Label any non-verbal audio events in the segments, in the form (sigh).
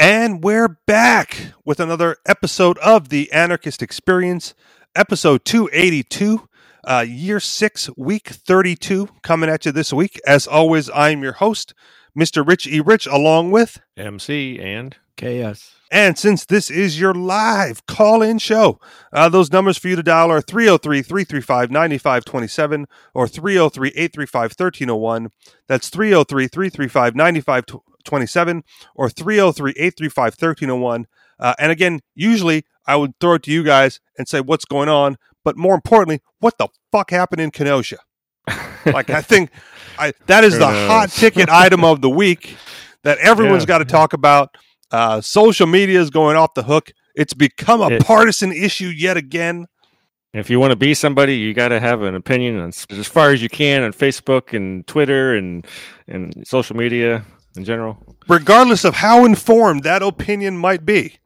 And we're back with another episode of the Anarchist Experience, episode 282, uh, year six, week 32, coming at you this week. As always, I'm your host, Mr. Rich E. Rich, along with MC and KS. And since this is your live call in show, uh, those numbers for you to dial are 303 335 9527 or 303 835 1301. That's 303 335 9527 or 303 835 1301. Uh, and again, usually I would throw it to you guys and say, what's going on? But more importantly, what the fuck happened in Kenosha? like, I think I, that is the hot ticket item of the week that everyone's Yeah. got to talk about. Uh, social media is going off the hook. It's become a It- partisan issue yet again. if you want to be somebody, you got to have an opinion on as far as you can on Facebook and Twitter and and social media in general. regardless of how informed that opinion might be.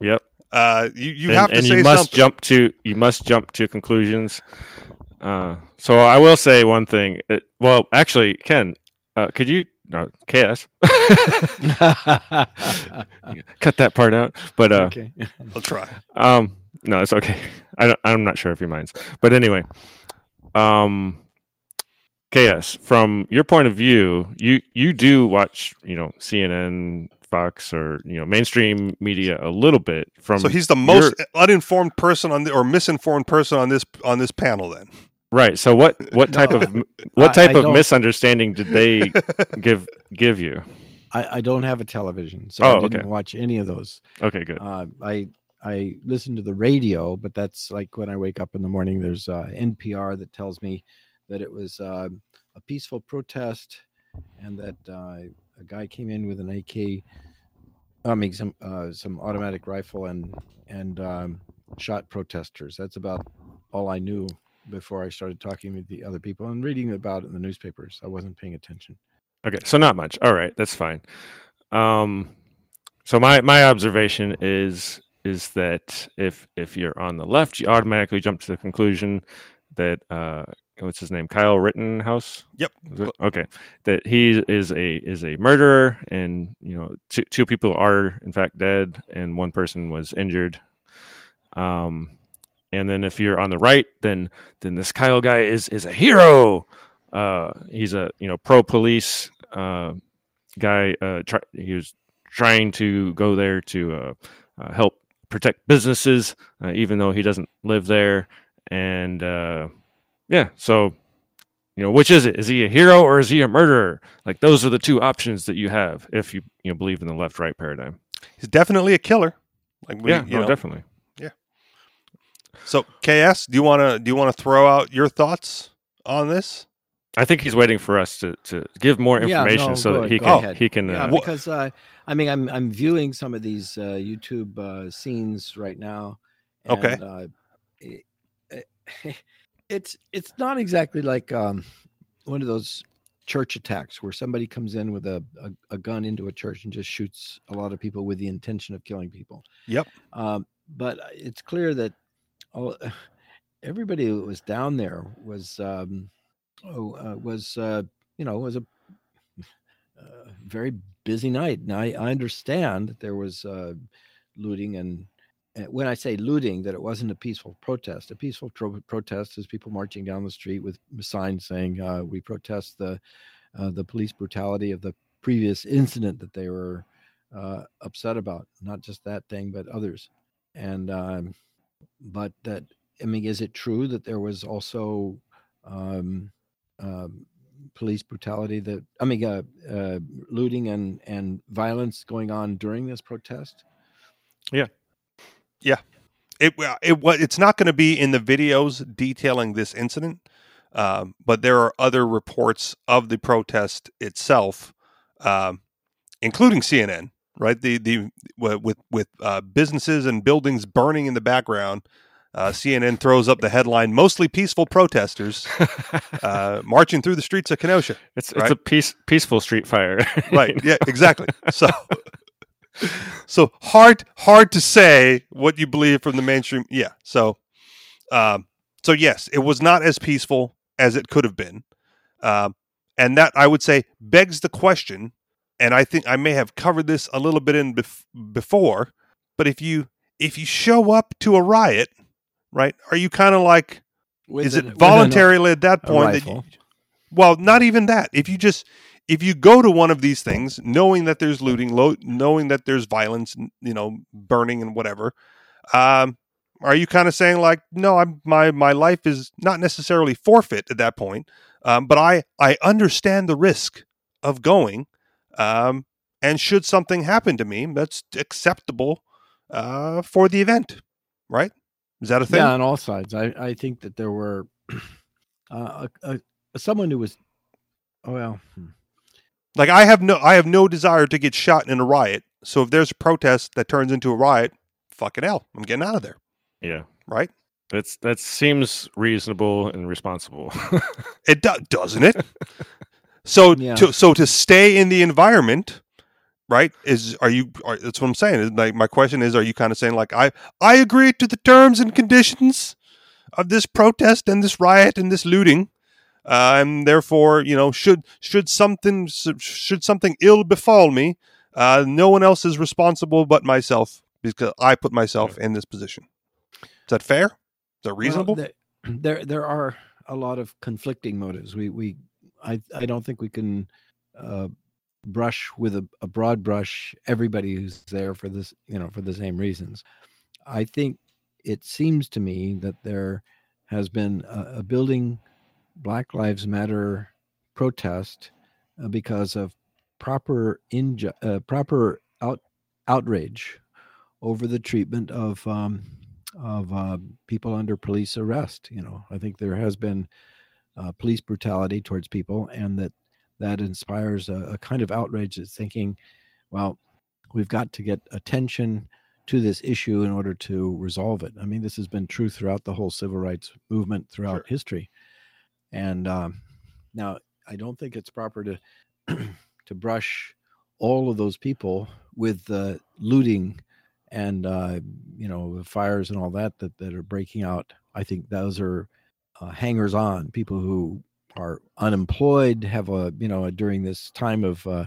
Yep. Uh, you you and, have to and say you must something. jump to you must jump to conclusions. Uh, so I will say one thing. It, well, actually, Ken, uh, could you no KS (laughs) cut that part out? But uh, okay. (laughs) I'll try. Um, no, it's okay. I don't, I'm not sure if he minds, but anyway, um, KS, from your point of view, you you do watch, you know, CNN, Fox, or you know, mainstream media a little bit. From So he's the most uninformed person on the or misinformed person on this on this panel. Then right. So what what type No. of (laughs) what I- type I of don't- misunderstanding did they (laughs) give give you? I, I don't have a television, so Oh, I didn't okay. watch any of those. Okay, good. Uh, I I listen to the radio, but that's like when I wake up in the morning. There's uh, NPR that tells me that it was uh, a peaceful protest, and that uh, a guy came in with an AK, I mean some uh, some automatic rifle and and um, shot protesters. That's about all I knew before I started talking with the other people and reading about it in the newspapers. I wasn't paying attention. Okay, so not much. All right, that's fine. Um, so my my observation is is that if if you're on the left, you automatically jump to the conclusion that uh, what's his name, Kyle Rittenhouse. Yep. Okay, that he is a is a murderer, and you know two two people are in fact dead, and one person was injured. Um, and then if you're on the right, then then this Kyle guy is is a hero. Uh, he's a you know pro police uh, guy. Uh, try, he was trying to go there to uh, uh, help protect businesses, uh, even though he doesn't live there. And uh, yeah, so you know, which is it? Is he a hero or is he a murderer? Like those are the two options that you have if you you know, believe in the left right paradigm. he's definitely a killer. Like we, yeah, you no, know. definitely. Yeah. So KS, do you want to do you want to throw out your thoughts on this? I think he's waiting for us to, to give more Yeah, information no, so go that he can ahead. he can Yeah, uh, because uh, I mean, I'm I'm viewing some of these uh, YouTube uh, scenes right now. Okay. and, uh, it, it- (laughs) it's it's not exactly like um, one of those church attacks where somebody comes in with a, a, a gun into a church and just shoots a lot of people with the intention of killing people. Yep. Um, but it's clear that all, (sighs) everybody who was down there was um, oh, uh, was uh, you know was a (sighs) uh, very busy night. And I, I understand that there was uh, looting and when I say looting, that it wasn't a peaceful protest. A peaceful tro- protest is people marching down the street with signs saying, uh, "We protest the uh, the police brutality of the previous incident that they were uh, upset about. Not just that thing, but others." And um, but that I mean, is it true that there was also um, um, police brutality that I mean, uh, uh, looting and and violence going on during this protest? It well, it wa- it's not going to be in the videos detailing this incident, um, but there are other reports of the protest itself, um, including CNN. Right, the the with with uh, businesses and buildings burning in the background. Uh, CNN throws up the headline: "Mostly peaceful protesters uh, (laughs) marching through the streets of Kenosha." it's it's right? a peace peaceful street fire. right yeah exactly (laughs) so (laughs) so hard hard to say what you believe from the mainstream yeah so um so yes it was not as peaceful as it could have been um and that i would say begs the question and I think I may have covered this a little bit in bef- before, but if you if you show up to a riot, right, are you kind of like With is an- it an- voluntarily at that point that you, well, not even that. If you just if you go to one of these things knowing that there's looting, lo- knowing that there's violence, you know, burning and whatever, um, are you kind of saying like, no, I'm my my life is not necessarily forfeit at that point, um, but I I understand the risk of going, um, and should something happen to me, that's acceptable uh, for the event, right? Is that a thing? Yeah, on all sides. I, I think that there were (clears throat) uh, a, a, someone who was, oh well, hmm. Like I have no I have no desire to get shot in a riot. So if there's a protest that turns into a riot, fucking hell, I'm getting out of there, Yeah. right? That's that seems reasonable and responsible. (laughs) It do- doesn't it? (laughs) so Yeah. to so to stay in the environment, right? Is are you? Are, that's what I'm saying. Like my question is, are you kind of saying like I I agree to the terms and conditions of this protest and this riot and this looting, uh, and therefore you know should should something should something ill befall me, uh, no one else is responsible but myself because I put myself in this position. Is that fair? Is that reasonable? there, (clears throat) there there are a lot of conflicting motives. We we I I don't think we can uh, brush with a, a broad brush everybody who's there for this you know for the same reasons. I think it seems to me that there has been a, a building Black Lives Matter protest uh, because of proper inju- uh, proper out outrage over the treatment of um, of uh, people under police arrest. You know, I think there has been uh, police brutality towards people, and that that inspires a, a kind of outrage that's thinking, well, we've got to get attention to this issue in order to resolve it. I mean, this has been true throughout the whole civil rights movement throughout Sure. history, and um, now I don't think it's proper to (clears throat) to brush all of those people with uh, looting and uh, you know fires and all that, that that are breaking out. I think those are uh, hangers on, people who are unemployed, have a you know during this time of uh,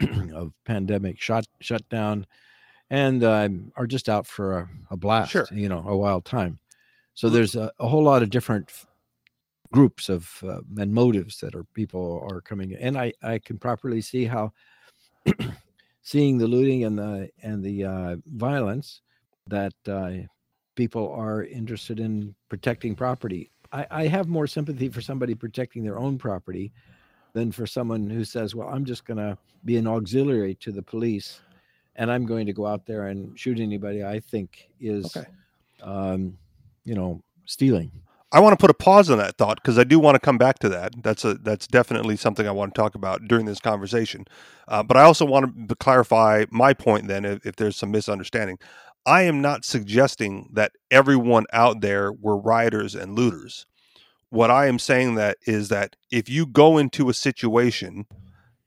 (clears throat) of pandemic shut shutdown, and uh, are just out for a, a blast, Sure. you know, a wild time. So there's a, a whole lot of different groups of uh, and motives that are people are coming, and I I can properly see how (clears throat) seeing the looting and the and the uh, violence that uh, people are interested in protecting property. I, I have more sympathy for somebody protecting their own property than for someone who says, "Well, I'm just going to be an auxiliary to the police, and I'm going to go out there and shoot anybody I think is, Okay. um, you know, stealing." I want to put a pause on that thought because I do want to come back to that. That's a that's definitely something I want to talk about during this conversation. Uh, but I also want to clarify my point. Then, if, if there's some misunderstanding, I am not suggesting that everyone out there were rioters and looters. What I am saying that is that if you go into a situation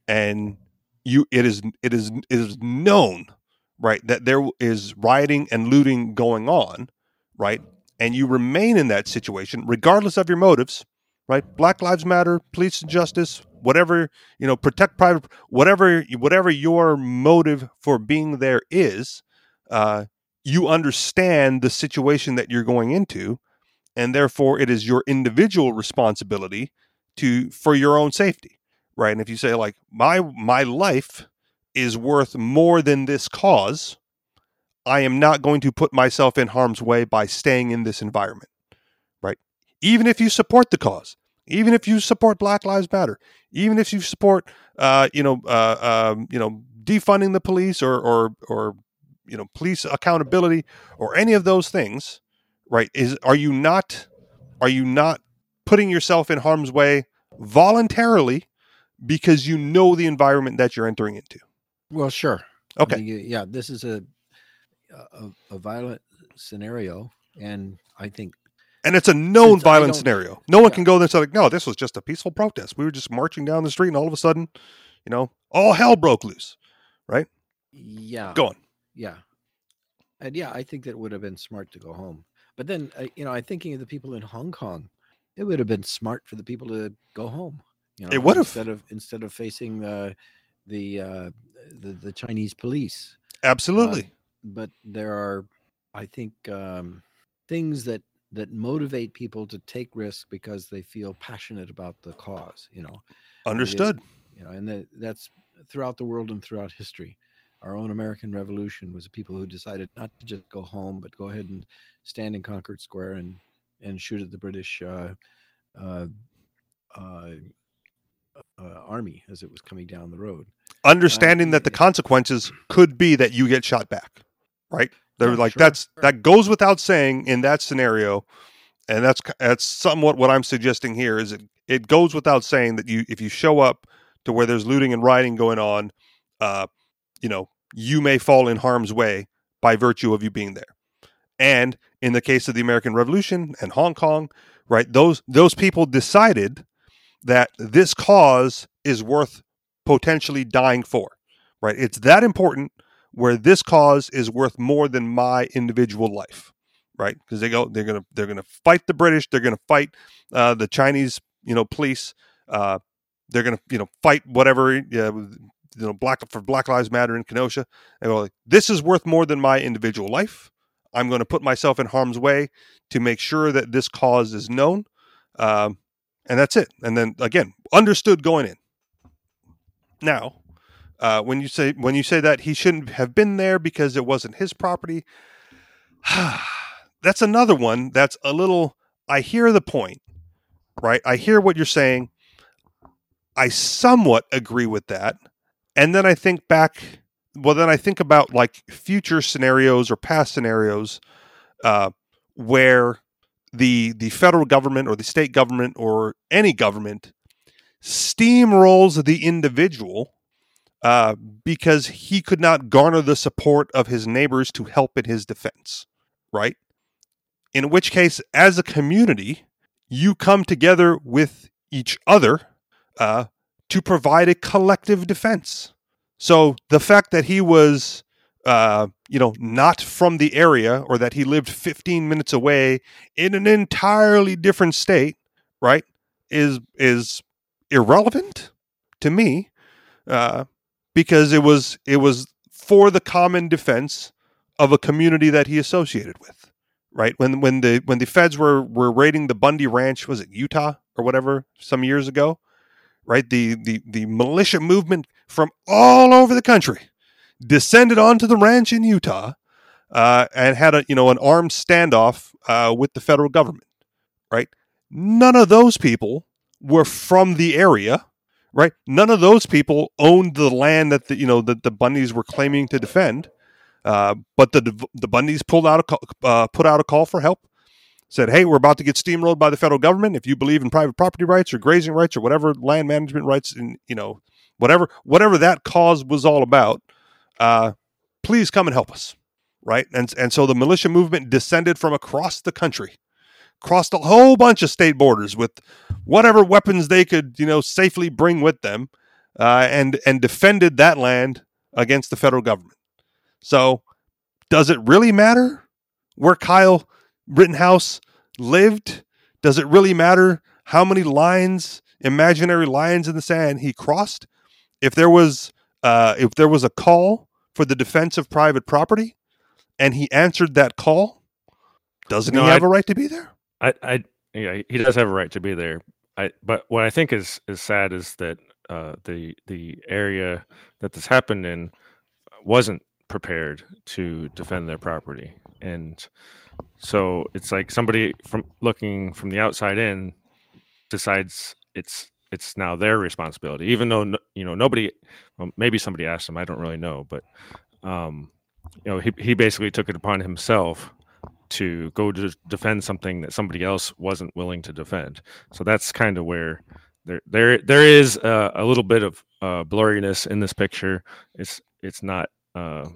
and you it is it is it is known right that there is rioting and looting going on right and you remain in that situation regardless of your motives right? Black lives matter police and justice whatever you know protect private whatever whatever your motive for being there is uh, you understand the situation that you're going into and therefore it is your individual responsibility to for your own safety right? And if you say like my my life is worth more than this cause I am not going to put myself in harm's way by staying in this environment, right? Even if you support the cause, even if you support Black Lives Matter, even if you support, uh, you know, uh, um, you know, defunding the police or, or, or, you know, police accountability or any of those things, right? Is are you not, are you not putting yourself in harm's way voluntarily because you know the environment that you're entering into? Well, sure. Okay, yeah, this is a, a a violent scenario, and I think And it's a known Since violent scenario. No one Yeah. can go there and say, like, no, this was just a peaceful protest. We were just marching down the street, and all of a sudden, you know, all hell broke loose. Right? Yeah, Go on. yeah, and yeah, I think that would have been smart to go home. But then, uh, you know, I'm thinking of the people in Hong Kong. It would have been smart for the people to go home. You know, It would have. instead of instead of facing uh, the uh, the, the Chinese police. Absolutely. Uh, but there are, I think, um, things that that motivate people to take risks because they feel passionate about the cause. You know, Understood. you know, and that, that's throughout the world and throughout history. Our own American Revolution was people who decided not to just go home, but go ahead and stand in Concord Square and and shoot at the British uh, uh, uh, uh, army as it was coming down the road. Understanding that the consequences could be that you get shot back, right? They're like sure, that's sure. that goes without saying in that scenario, and that's that's somewhat what I'm suggesting here. Is it it goes without saying that you if you show up to where there's looting and rioting going on, uh, you know you may fall in harm's way by virtue of you being there. And in the case of the American Revolution and Hong Kong, right, those those people decided that this cause is worth potentially dying for, right? It's that important where this cause is worth more than my individual life, right? Because they go, they're gonna they're gonna fight the British, they're gonna fight uh, the Chinese, you know, police. Uh, they're gonna you know fight whatever you know black for Black Lives Matter in Kenosha. And go like, this is worth more than my individual life. I'm going to put myself in harm's way to make sure that this cause is known. Um, and that's it. And then again, understood going in. Now, uh, when you say when you say that he shouldn't have been there because it wasn't his property, (sighs) that's another one. That's a little. I hear the point, right? I hear what you're saying. I somewhat agree with that, and then I think back. Well, then I think about like future scenarios or past scenarios uh, where the the federal government or the state government or any government steamrolls the individual uh, because he could not garner the support of his neighbors to help in his defense, right? In which case, as a community, you come together with each other uh, to provide a collective defense. So the fact that he was, uh, you know, not from the area or that he lived 15 minutes away in an entirely different state, right, is is irrelevant to me uh, because it was it was for the common defense of a community that he associated with. Right when when the when the feds were were raiding the Bundy Ranch, was it Utah or whatever some years ago? Right, the the the militia movement from all over the country descended onto the ranch in Utah uh, and had a you know an armed standoff uh, with the federal government. Right, none of those people were from the area. Right, none of those people owned the land that the you know that the Bundys were claiming to defend. Uh, but the the Bundys pulled out a uh, put out a call for help. Said, "Hey, we're about to get steamrolled by the federal government. If you believe in private property rights or grazing rights or whatever land management rights, and you know whatever whatever that cause was all about, uh, please come and help us." Right, and and so the militia movement descended from across the country, crossed a whole bunch of state borders with whatever weapons they could, you know, safely bring with them, uh, and and defended that land against the federal government. So, does it really matter where Kyle Rittenhouse lived? Does it really matter how many lines, imaginary lines in the sand he crossed? If there was, uh, if there was a call for the defense of private property, and he answered that call, doesn't No, he have I- a right to be there? I, I, yeah, he does have a right to be there. I, but what I think is is sad is that uh, the the area that this happened in wasn't prepared to defend their property, and so it's like somebody from looking from the outside in decides it's it's now their responsibility, even though you know nobody, well, maybe somebody asked him. I don't really know, but um, you know he he basically took it upon himself to go to defend something that somebody else wasn't willing to defend. So that's kind of where there there there is uh, a little bit of uh, blurriness in this picture. It's it's not. Uh,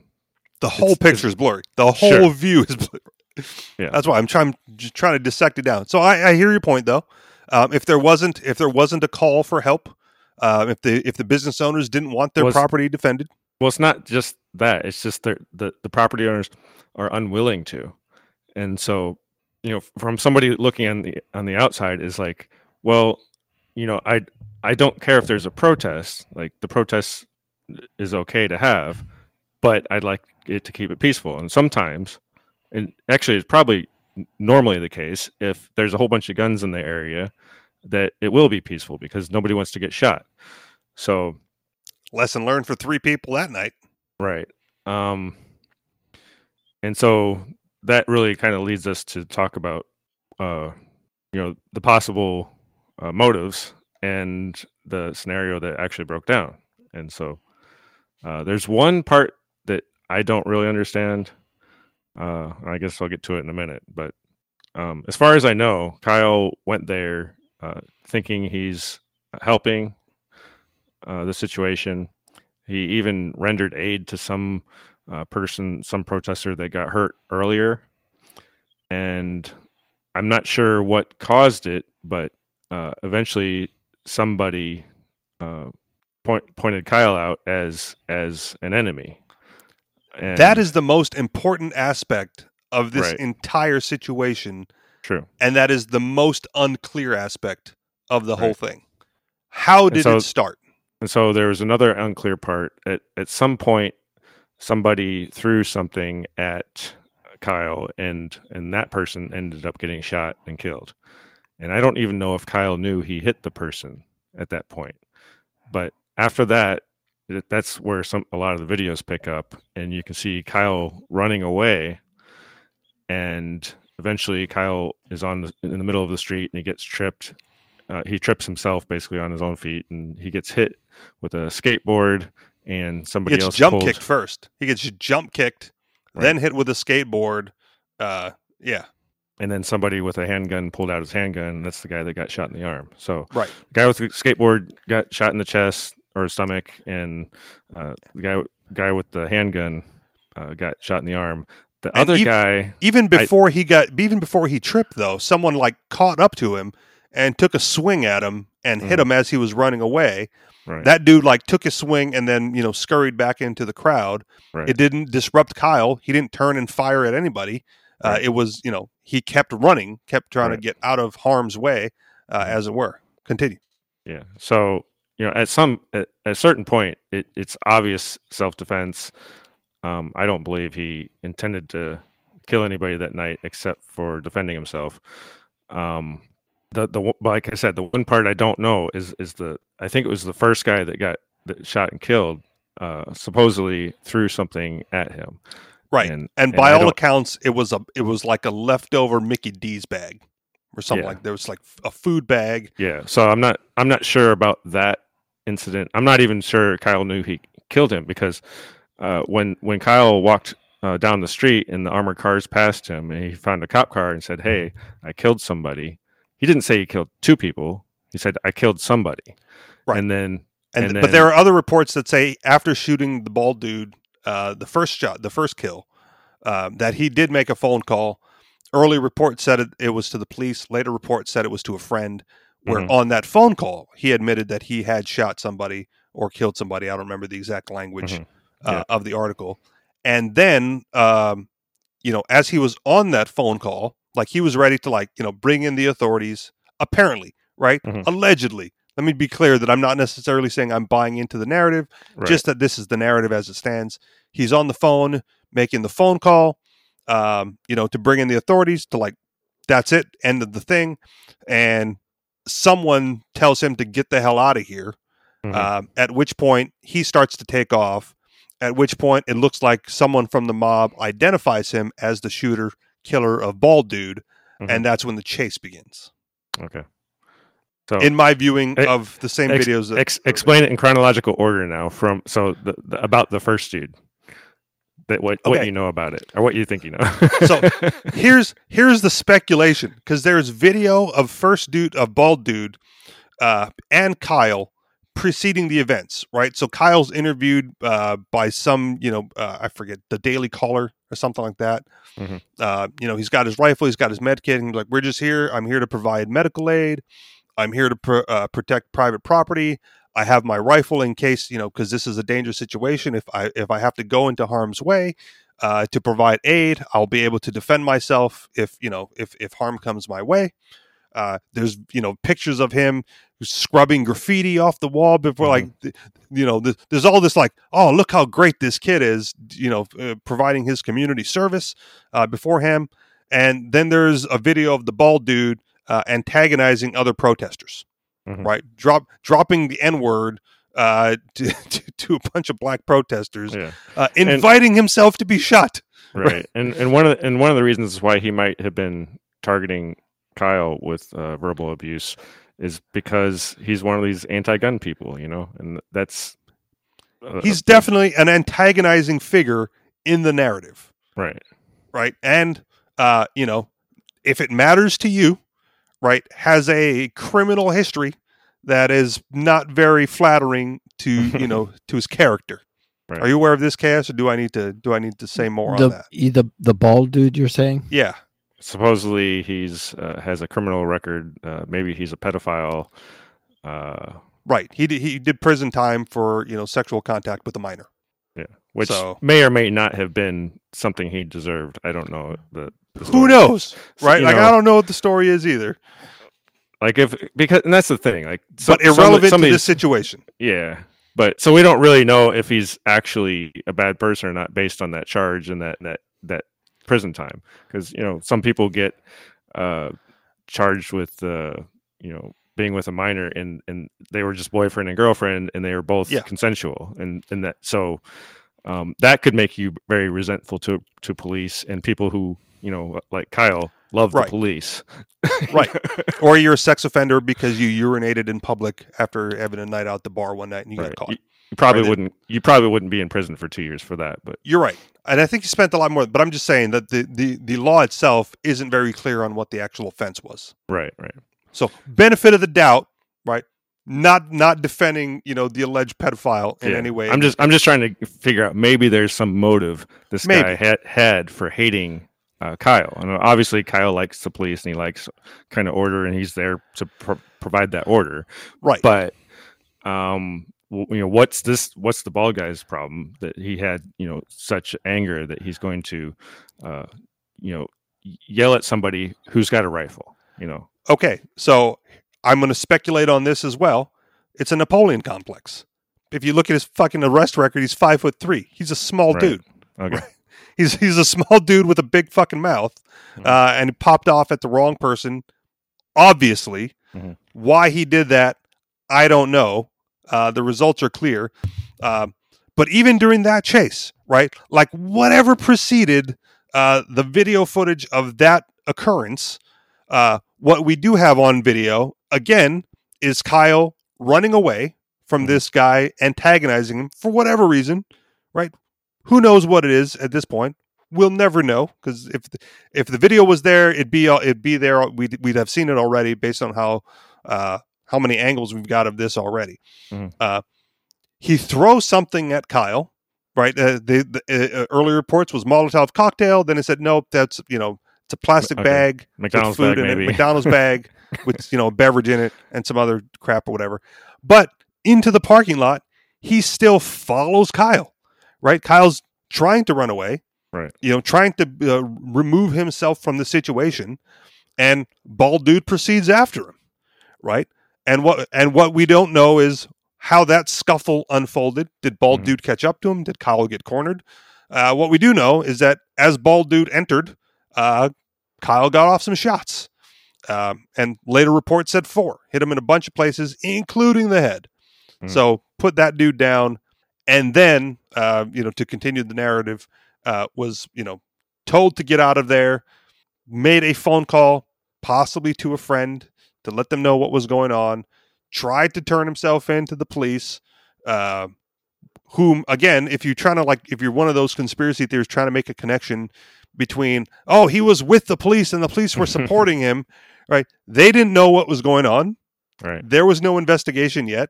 The whole picture is blurry. The whole Sure. view is blurry. (laughs) Yeah. That's why I'm trying just trying to dissect it down. So I, I hear your point though. Um, if there wasn't if there wasn't a call for help, uh, if the if the business owners didn't want their Was- property defended, well, it's not just that. It's just the the property owners are unwilling to, and so you know from somebody looking on the on the outside is like, well, you know, I I don't care if there's a protest. Like the protest is okay to have, but I'd like it to keep it peaceful. And sometimes, and actually, it's probably normally the case if there's a whole bunch of guns in the area that it will be peaceful because nobody wants to get shot. So, lesson learned for three people that night. Right. Um, and so that really kind of leads us to talk about, uh, you know, the possible uh, motives and the scenario that actually broke down. And so uh, there's one part that I don't really understand. Uh, I guess I'll get to it in a minute. But um, as far as I know, Kyle went there uh, thinking he's helping uh, the situation. He even rendered aid to some uh, person, some protester that got hurt earlier. And I'm not sure what caused it, but uh, eventually somebody uh, point, pointed Kyle out as as an enemy. And that is the most important aspect of this Right. entire situation, true. and that is the most unclear aspect of the whole thing. How did so- it start? And so there was another unclear part. At at some point, somebody threw something at Kyle, and and that person ended up getting shot and killed. And I don't even know if Kyle knew he hit the person at that point. But after that, that's where some a lot of the videos pick up, and you can see Kyle running away, and eventually Kyle is on the, in the middle of the street and he gets tripped. Uh, he trips himself basically on his own feet, and he gets hit with a skateboard, and He somebody gets else jump pulls- kicked first. He gets jump kicked, Right. then hit with a skateboard. Uh, yeah, and then somebody with a handgun pulled out his handgun. And that's the guy that got shot in the arm. So right. the guy with the skateboard got shot in the chest or stomach, and uh, the guy guy with the handgun uh, got shot in the arm. The And other ev- guy, Even before he got, even before he tripped, though, someone like caught up to him and took a swing at him and hit Mhm. him as he was running away. Right? That dude like took his swing and then you know scurried back into the crowd. right. It didn't disrupt Kyle. He didn't turn and fire at anybody. Uh, It was you know he kept running, kept trying Right. to get out of harm's way, uh, as it were. Continue. Yeah. So you know, at some at, at a certain point, it, it's obvious self defense. Um, I don't believe he intended to kill anybody that night except for defending himself. Um, the the like I said, the one part I don't know is is the I think it was the first guy that got that shot and killed. Uh, supposedly threw something at him. Right. And, And by all accounts, it was a it was like a leftover Mickey D's bag or something Yeah. like there was like a food bag. Yeah, so I'm not I'm not sure about that incident. I'm not even sure Kyle knew he killed him because uh, when when Kyle walked uh, down the street and the armored cars passed him and he found a cop car and said, "Hey, I killed somebody." He didn't say he killed two people. He said, "I killed somebody." Right. And then And, And but there are other reports that say after shooting the bald dude, uh, the first shot, the first kill, uh, that he did make a phone call. Early report said it, it was to the police. Later report said it was to a friend. Where Mhm. on that phone call he admitted that he had shot somebody or killed somebody. I don't remember the exact language Mhm. uh, of the article. And then, um, you know, as he was on that phone call, like he was ready to like you know bring in the authorities. Apparently, right? Mhm. Allegedly. Let me be clear that I'm not necessarily saying I'm buying into the narrative, right. just that this is the narrative as it stands. He's on the phone making the phone call, um, you know, to bring in the authorities to like, that's it, end of the thing. And someone tells him to get the hell out of here. Mhm. Um, at which point he starts to take off. At which point it looks like someone from the mob identifies him as the shooter killer of Bald Dude, Mhm. and that's when the chase begins. okay. So In my viewing Eh, of the same ex- videos, that, ex- explain it in chronological order now. From so the, the, about the first dude. That what what you know about it or what you think you know. So, (laughs) here's here's the speculation because there's video of first dude of bald dude uh, and Kyle preceding the events, right? So Kyle's interviewed uh, by some, you know, uh, I forget the Daily Caller or something like that. Mhm. Uh, you know, he's got his rifle, he's got his med kit, and he's like, "We're just here. I'm here to provide medical aid. I'm here to pr- uh, protect private property. I have my rifle in case, you know, because this is a dangerous situation. If I if I have to go into harm's way." uh, to provide aid. I'll be able to defend myself if you know if if harm comes my way. Uh, there's you know pictures of him scrubbing graffiti off the wall before, like, you know, th- there's all this like, oh, look how great this kid is, you know, uh, providing his community service uh, him, And then there's a video of the bald dude uh, antagonizing other protesters, Mhm. right? Drop dropping the N word uh, (laughs) to, to to a bunch of black protesters, Yeah. uh, inviting himself to be shot. (laughs) right and and one of the, and one of the reasons why he might have been targeting Kyle with uh, verbal abuse is because he's one of these anti-gun people you know and that's uh, He's definitely an antagonizing figure in the narrative, right right? And uh, you know, if it matters to you, right, has a criminal history that is not very flattering to you know (laughs) to his character. Right. Are you aware of this KS, or do I need to do I need to say more on that? the the bald dude you're saying? Yeah, supposedly he's uh, has a criminal record uh, maybe he's a pedophile uh, right. He did, he did prison time for you know sexual contact with a minor. Yeah, which So- may or may not have been something he deserved i don't know the, the Who knows, right? you like know, I don't know what the story is either, like if because and that's the thing like so- but irrelevant some to this situation. Yeah. But so we don't really know if he's actually a bad person or not based on that charge and that that that prison time because you know some people get uh charged with uh you know being with a minor and and they were just boyfriend and girlfriend and they were both Yeah. consensual and and that so um that could make you very resentful to to police and people who you know like Kyle love Right. the police Right. (laughs) or you're a sex offender because you urinated in public after having a night out at the bar one night and you Right. got caught. You, you probably Right. wouldn't you probably wouldn't be in prison for 2 years for that but You're right, and I think he spent a lot more. But I'm just saying that the the the law itself isn't very clear on what the actual offense was. right right So benefit of the doubt, right? Not not defending you know the alleged pedophile in Yeah. any way. I'm just I'm just trying to figure out maybe there's some motive this guy had had for hating uh, Kyle. And obviously Kyle likes the police and he likes kind of order and he's there to pro- provide that order. right. But um you know what's this what's the bald guy's problem that he had you know such anger that he's going to uh you know yell at somebody who's got a rifle you know Okay, so I'm going to speculate on this as well. It's a Napoleon complex. If you look at his fucking arrest record, he's five foot three. He's a small Right. dude. okay (laughs) He's he's a small dude with a big fucking mouth, Mhm. uh, and he popped off at the wrong person. Obviously, Mhm. why he did that, I don't know. Uh, the results are clear, uh, but even during that chase, right? Like whatever preceded uh, the video footage of that occurrence, uh, what we do have on video again is Kyle running away from Mhm. this guy, antagonizing him for whatever reason, right? Who knows what it is at this point? We'll never know because if the, if the video was there, it'd be it'd be there. We'd we'd have seen it already based on how uh, how many angles we've got of this already. Mhm. Uh, he throws something at Kyle, right? Uh, the, the uh, early reports was Molotov cocktail. Then it said nope, that's you know it's a plastic Okay. bag with McDonald's food bag in maybe it, McDonald's (laughs) bag with you know a beverage in it and some other crap or whatever. But into the parking lot, he still follows Kyle. Right, Kyle's trying to run away. Right. you know, trying to uh, remove himself from the situation, and bald dude proceeds after him. Right, and what and what we don't know is how that scuffle unfolded. Did bald Mhm. dude catch up to him? Did Kyle get cornered? Uh, what we do know is that as bald dude entered, uh, Kyle got off some shots. Um, and later reports said four hit him in a bunch of places, including the head. Mm. So put that dude down, and then uh, you know to continue the narrative uh, was you know told to get out of there, made a phone call possibly to a friend to let them know what was going on, tried to turn himself in to the police. Uh, whom again, if you're trying to like, if you're one of those conspiracy theorists trying to make a connection between, oh, he was with the police and the police were (laughs) supporting him, right? They didn't know what was going on. right There was no investigation yet.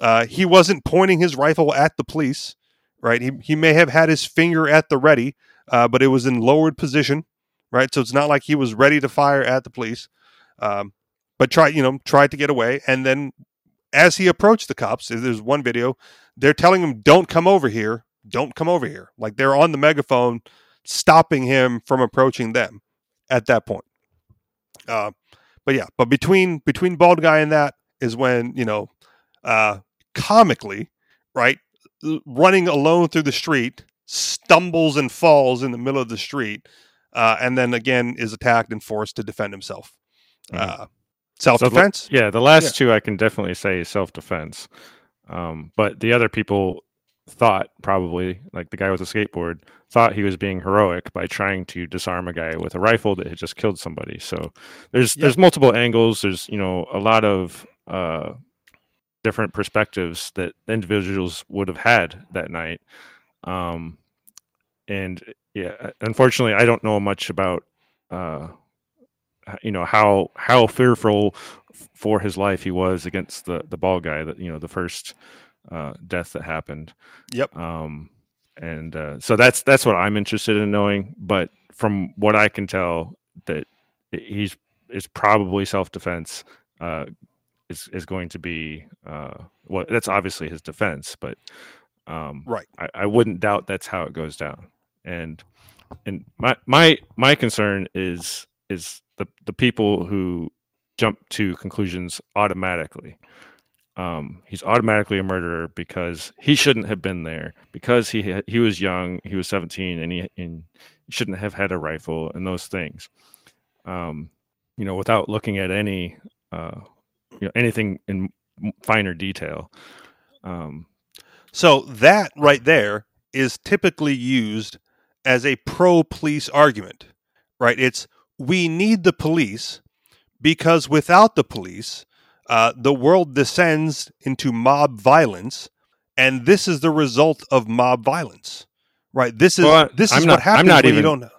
Uh, he wasn't pointing his rifle at the police, right? He, he may have had his finger at the ready, uh, but it was in lowered position, right? So it's not like he was ready to fire at the police. Um, but try, you know, tried to get away. And then as he approached the cops, there's one video, they're telling him, don't come over here. Don't come over here. Like they're on the megaphone stopping him from approaching them at that point. Uh, but yeah, but between between bald guy and that, is when you know, uh, comically, right, running alone through the street, stumbles and falls in the middle of the street, uh, and then again is attacked and forced to defend himself. Mhm. Self So defense. Yeah, the last two I can definitely say self defense. Um, but the other people thought probably, like the guy with the skateboard, thought he was being heroic by trying to disarm a guy with a rifle that had just killed somebody. So there's Yeah. there's multiple angles. There's you know a lot of uh, different perspectives that individuals would have had that night. Um, and yeah, unfortunately, I don't know much about uh, you know how how fearful for his life he was against the the ball guy that you know the first uh, death that happened. Yep. Um, and uh, so that's that's what I'm interested in knowing. But from what I can tell, that he's is probably self defense. Uh, is is going to be uh, well. That's obviously his defense, but um, Right. I, I wouldn't doubt that's how it goes down. And and my my my concern is is the the people who jump to conclusions automatically. Um, he's automatically a murderer because he shouldn't have been there because he ha- he was young, he was seventeen, and he and shouldn't have had a rifle and those things. Um, you know, without looking at any uh, you know anything in finer detail. Um, So that right there is typically used as a pro police argument, right? It's we need the police because without the police, uh, the world descends into mob violence, and this is the result of mob violence, right? This is Well, this is I'm what not- I'm happens not when you even- don't.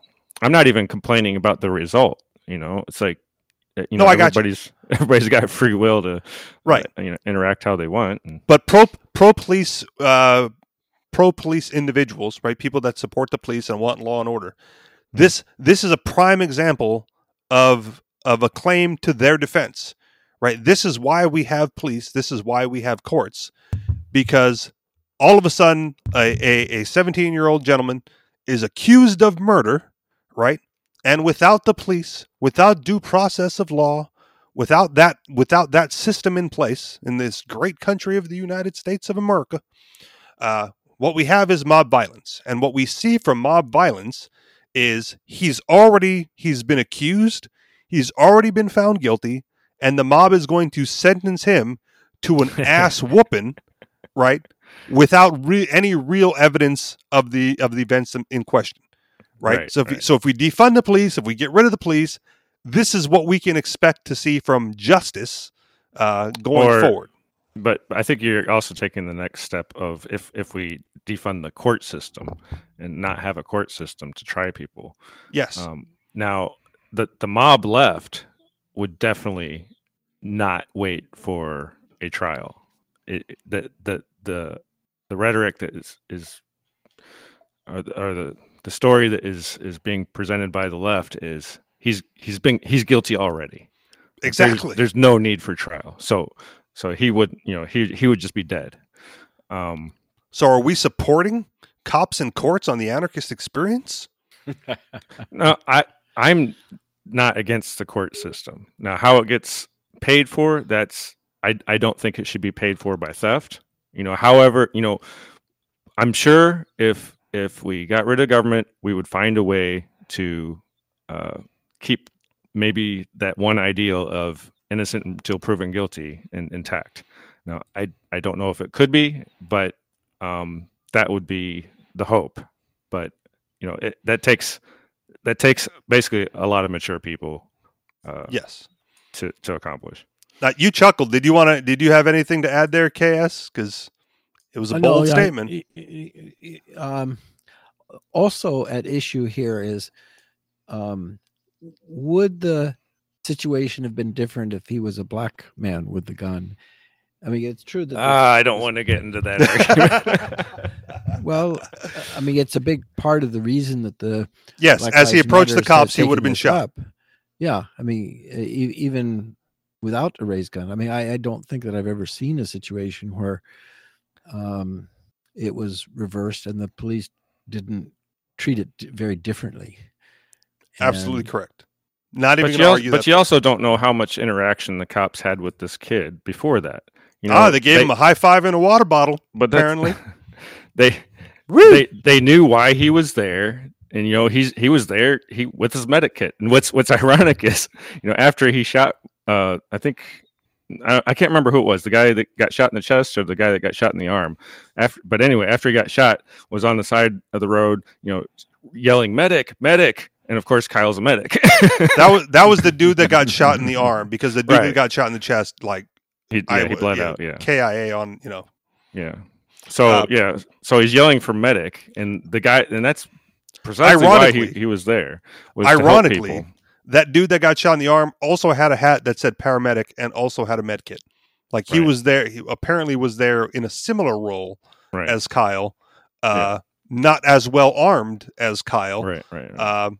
I'm not even complaining about the result. You know, it's like uh, you No, know I got you. everybody's (laughs) everybody's got free will to Right. uh, you know interact how they want. And, but pro pro police uh, pro police individuals, right? People that support the police and want law and order. This this is a prime example of of a claim to their defense, right? This is why we have police. This is why we have courts, because all of a sudden a a 17 year old gentleman is accused of murder, right? And without the police, without due process of law, without that without that system in place in this great country of the United States of America, uh, what we have is mob violence, and what we see from mob violence is he's already he's been accused, he's already been found guilty, and the mob is going to sentence him to an (laughs) ass whooping, right? Without re- any real evidence of the of the events in, question, right? Right, so if we, right. so if we defund the police, if we get rid of the police, this is what we can expect to see from justice uh, going Or- forward. But I think you're also taking the next step of if if we defund the court system and not have a court system to try people. Yes, Um, now the the mob left would definitely not wait for a trial. It, it- the the the the rhetoric that is is or the, or the the story that is is being presented by the left is he's he's been he's guilty already. Like, there's- exactly. There's, no need for trial. So so he would you know he he would just be dead. Um, So are we supporting cops and courts on the anarchist experience? (laughs) No, I I'm not against the court system. Now, how it gets paid for, that's I I don't think it should be paid for by theft. You know, however, you know, I'm sure if if we got rid of government, we would find a way to uh, keep maybe that one ideal of innocent until proven guilty in, intact. Now, I I don't know if it could be, but um, that would be the hope. But you know, it, that takes that takes basically a lot of mature people uh, Yes. to to accomplish. Now, you chuckled. Did you want to? Did you have anything to add there, KS? Because it was a Uh, bold yeah, statement. y- y- y- y- um, also at issue here is um, would the situation have been different if he was a black man with the gun? I mean, it's true that. Ah, I don't want to get into that (laughs) argument. well, I mean, it's a big part of the reason that the yes, Black as he approached the cops, he would have been shot. up. Yeah, I mean, even without a raised gun, I mean, I, I don't think that I've ever seen a situation where um, it was reversed and the police didn't treat it very differently. Absolutely correct. Not even But you, also, argue but you also don't know how much interaction the cops had with this kid before that. You know, ah, they gave him a high five and a water bottle. but apparently. (laughs) they they they knew why he was there and you know he's he was there he with his medic kit and what's what's (laughs) ironic is you know after he shot uh i think I, I can't remember who it was the guy that got shot in the chest or the guy that got shot in the arm after but anyway after he got shot was on the side of the road you know yelling medic medic and of course kyle's a medic (laughs) that was that was the dude that got shot in the (laughs) arm because the dude that got shot in the chest, like he, yeah, I he bled yeah, out yeah KIA on, you know. yeah so Uh, yeah so he's yelling for medic and the guy and that's precisely why he, he was there was Ironically, that dude that got shot in the arm also had a hat that said paramedic and also had a med kit. Like he Right. was there, he apparently was there in a similar role right as Kyle, uh, not as well armed as Kyle. right right, right. Um,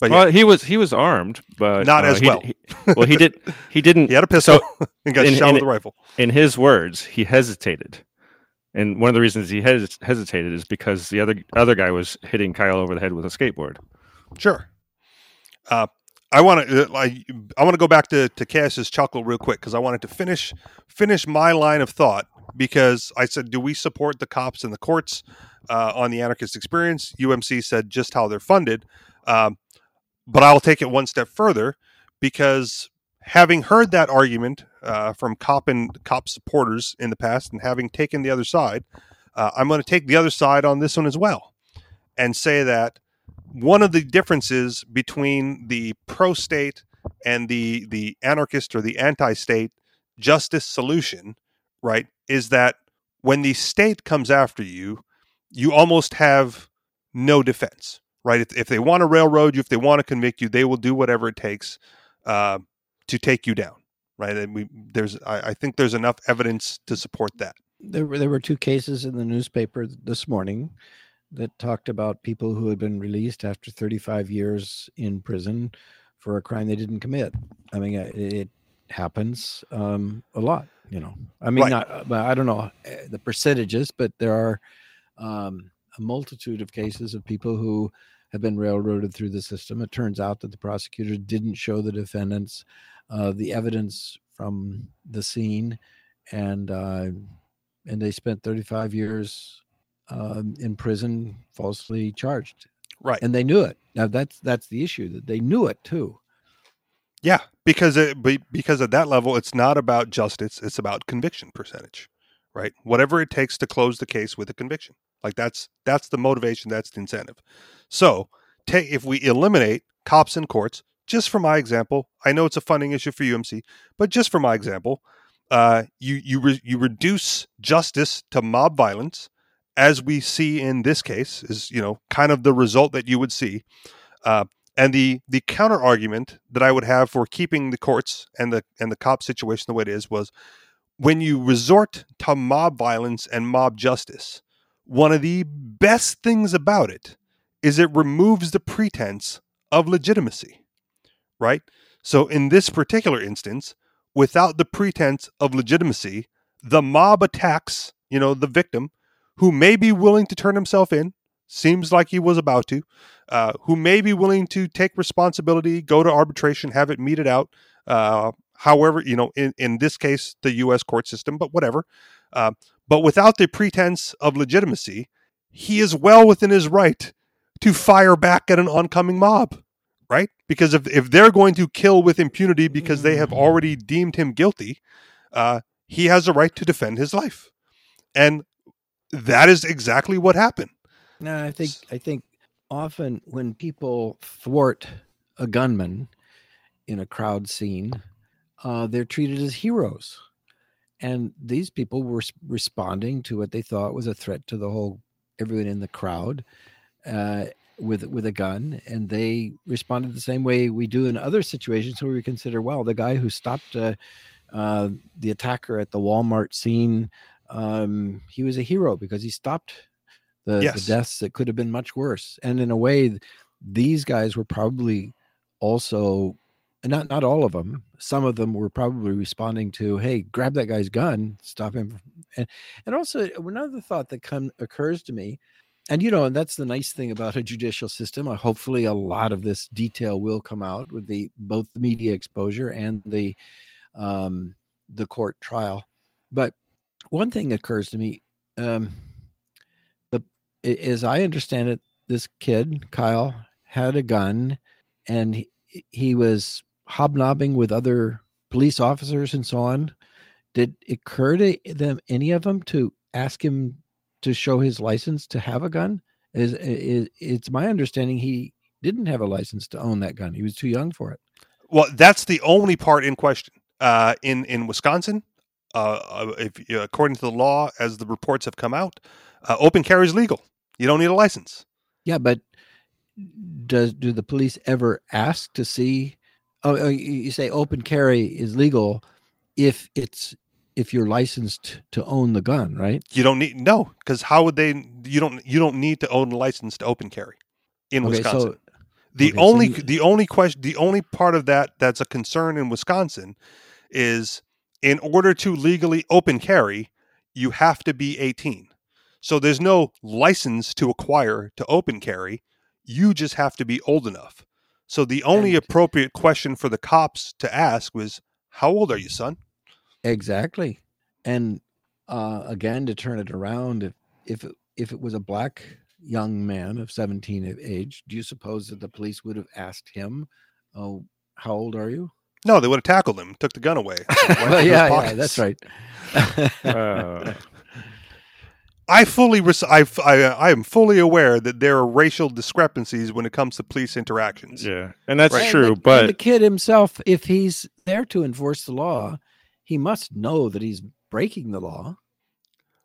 but yeah, well, he was he was armed, but Not uh, as he- well. he- well, he did he didn't. (laughs) he had a pistol (laughs) and got in- shot in- with a rifle. In his words, he hesitated, and one of the reasons he hes- hesitated is because the other other guy was hitting Kyle over the head with a skateboard. Sure. Uh, I want to like I want to go back to to Cass's chuckle real quick because I wanted to finish finish my line of thought because I said, do we support the cops and the courts uh, on the anarchist experience? UMC said just how they're funded, um, but I'll take it one step further because having heard that argument uh, from cop and cop supporters in the past and having taken the other side, uh, I'm going to take the other side on this one as well and say that one of the differences between the pro-state and the the anarchist or the anti-state justice solution, right, is that when the state comes after you, you almost have no defense, right? If, if they want to railroad you, if they want to convict you, they will do whatever it takes uh, to take you down, right? And we there's I, I think there's enough evidence to support that. There were there were two cases in the newspaper this morning that talked about people who had been released after 35 years in prison for a crime they didn't commit. I mean, uh, it, happens um, a lot. You know, I mean, Right. not, uh, I don't know uh, the percentages, but there are um, a multitude of cases of people who have been railroaded through the system. It turns out that the prosecutors didn't show the defendants uh, the evidence from the scene, and uh, and they spent 35 years um, in prison falsely charged, Right. and they knew it. Now that's that's the issue that they knew it too. Yeah, because it, because at that level, it's not about justice; it's about conviction percentage, right? Whatever it takes to close the case with a conviction, like that's that's the motivation, that's the incentive. So, take if we eliminate cops and courts, just for my example, I know it's a funding issue for UMC, but just for my example, uh, you you re- you reduce justice to mob violence, as we see in this case, is you know kind of the result that you would see. Uh, and the the counter argument that I would have for keeping the courts and the and the cop situation the way it is was when you resort to mob violence and mob justice, one of the best things about it is it removes the pretense of legitimacy. Right? So in this particular instance, without the pretense of legitimacy, the mob attacks, you know, the victim who may be willing to turn himself in, seems like he was about to, uh, who may be willing to take responsibility, go to arbitration, have it meted out. Uh, however, you know, in, in this case, the U.S. court system, but whatever. Uh, but without the pretense of legitimacy, he is well within his right to fire back at an oncoming mob, right? Because if, if they're going to kill with impunity because they have already deemed him guilty, uh, he has a right to defend his life. And that is exactly what happened. No, I think I think often when people thwart a gunman in a crowd scene, uh, they're treated as heroes, and these people were responding to what they thought was a threat to the whole everyone in the crowd uh, with with a gun, and they responded the same way we do in other situations where we consider, well, the guy who stopped uh, uh, the attacker at the Walmart scene, um, he was a hero because he stopped the, Yes. the deaths that could have been much worse. And in a way, these guys were probably also not not all of them. Some of them were probably responding to, "Hey, grab that guy's gun, stop him." And and also another thought that come occurs to me and you know, and that's the nice thing about a judicial system. Uh, hopefully, a lot of this detail will come out with the both the media exposure and the um, the court trial. But one thing occurs to me, um, the as I understand it, this kid Kyle had a gun, and he, he was hobnobbing with other police officers and so on. Did it occur to them any of them to ask him to show his license to have a gun? Is, is it's my understanding he didn't have a license to own that gun. He was too young for it. Well, that's the only part in question. Uh, in in Wisconsin, uh, uh if according to the law, as the reports have come out, uh, open carry is legal. You don't need a license. Yeah, but does do the police ever ask to see? Oh, oh you say open carry is legal if it's if you're licensed to own the gun, right? You don't need no, because how would they? You don't you don't need to own a license to open carry in okay, Wisconsin. So, the okay, only so you, the only question the only part of that that's a concern in Wisconsin is in order to legally open carry, you have to be 18. So there's no license to acquire to open carry. You just have to be old enough. So the only and, appropriate question for the cops to ask was, "How old are you, son?" Exactly. And uh, again, to turn it around, if if it, if it was a black young man of 17 of age, do you suppose that the police would have asked him, "Oh, how old are you?" No, they would have tackled him, took the gun away. (laughs) well, yeah, yeah, that's right. (laughs) uh, I fully, res- I, I, I am fully aware that there are racial discrepancies when it comes to police interactions. Yeah, and that's right. true. but the kid himself, if he's there to enforce the law, he must know that he's breaking the law.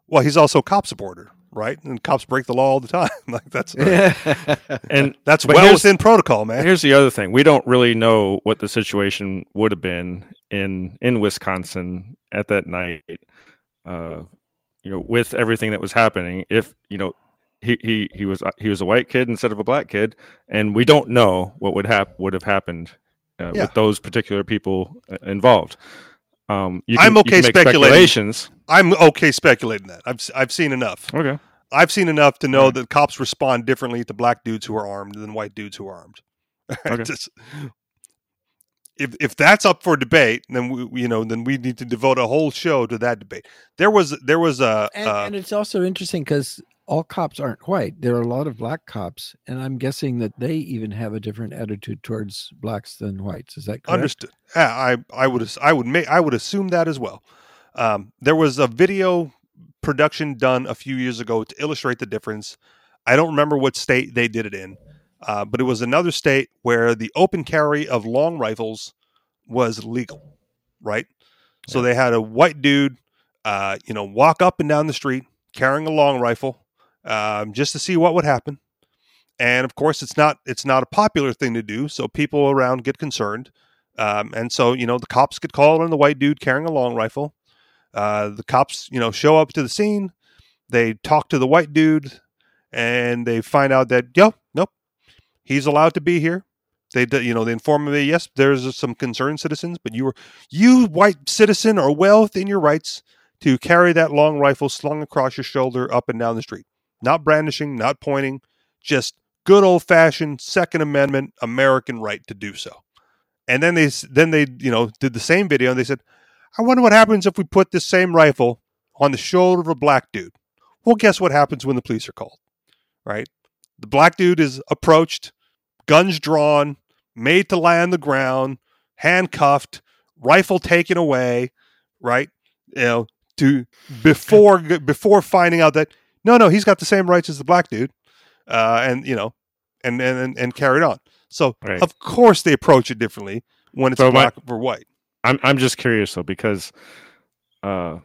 Well, he's also a cop supporter, right? And cops break the law all the time. (laughs) like that's (laughs) and (laughs) that's well within protocol, man. Here's the other thing: we don't really know what the situation would have been in in Wisconsin at that night. Uh, you know, with everything that was happening, if you know, he he he was he was a white kid instead of a black kid, and we don't know what would have would have happened uh, yeah. with those particular people uh, involved. Um, can, I'm okay speculating. I'm okay speculating that. I've I've seen enough. Okay. I've seen enough to know that cops respond differently to black dudes who are armed than white dudes who are armed. (laughs) Okay. Just, if if that's up for debate, then we you know then we need to devote a whole show to that debate. There was there was a and, uh, and it's also interesting because all cops aren't white. There are a lot of black cops, and I'm guessing that they even have a different attitude towards blacks than whites. Is that correct? Understood. Yeah, I I would I would make I would assume that as well. Um, there was a video production done a few years ago to illustrate the difference. I don't remember what state they did it in, uh, but it was another state where the open carry of long rifles was legal, right? Yeah. So they had a white dude, uh, you know, walk up and down the street carrying a long rifle um, just to see what would happen. And of course, it's not it's not a popular thing to do, so people around get concerned. Um, and so you know the cops get called on the white dude carrying a long rifle. Uh, the cops you know show up to the scene. They talk to the white dude, and they find out that yo, nope, he's allowed to be here. They you know they inform me yes, there's some concerned citizens, but you are you white citizen are well within your rights to carry that long rifle slung across your shoulder up and down the street not brandishing, not pointing, just good old fashioned Second Amendment American right to do so. And then they then they you know did the same video and they said, I wonder what happens if we put this same rifle on the shoulder of a black dude. Well, guess what happens when the police are called, right? The black dude is approached, guns drawn, made to lie on the ground, handcuffed, rifle taken away, right? You know, to before before finding out that no, no, he's got the same rights as the black dude, uh, and you know, and and and carried on. So right. of course they approach it differently when it's so black my, or white. I'm I'm just curious though because, uh,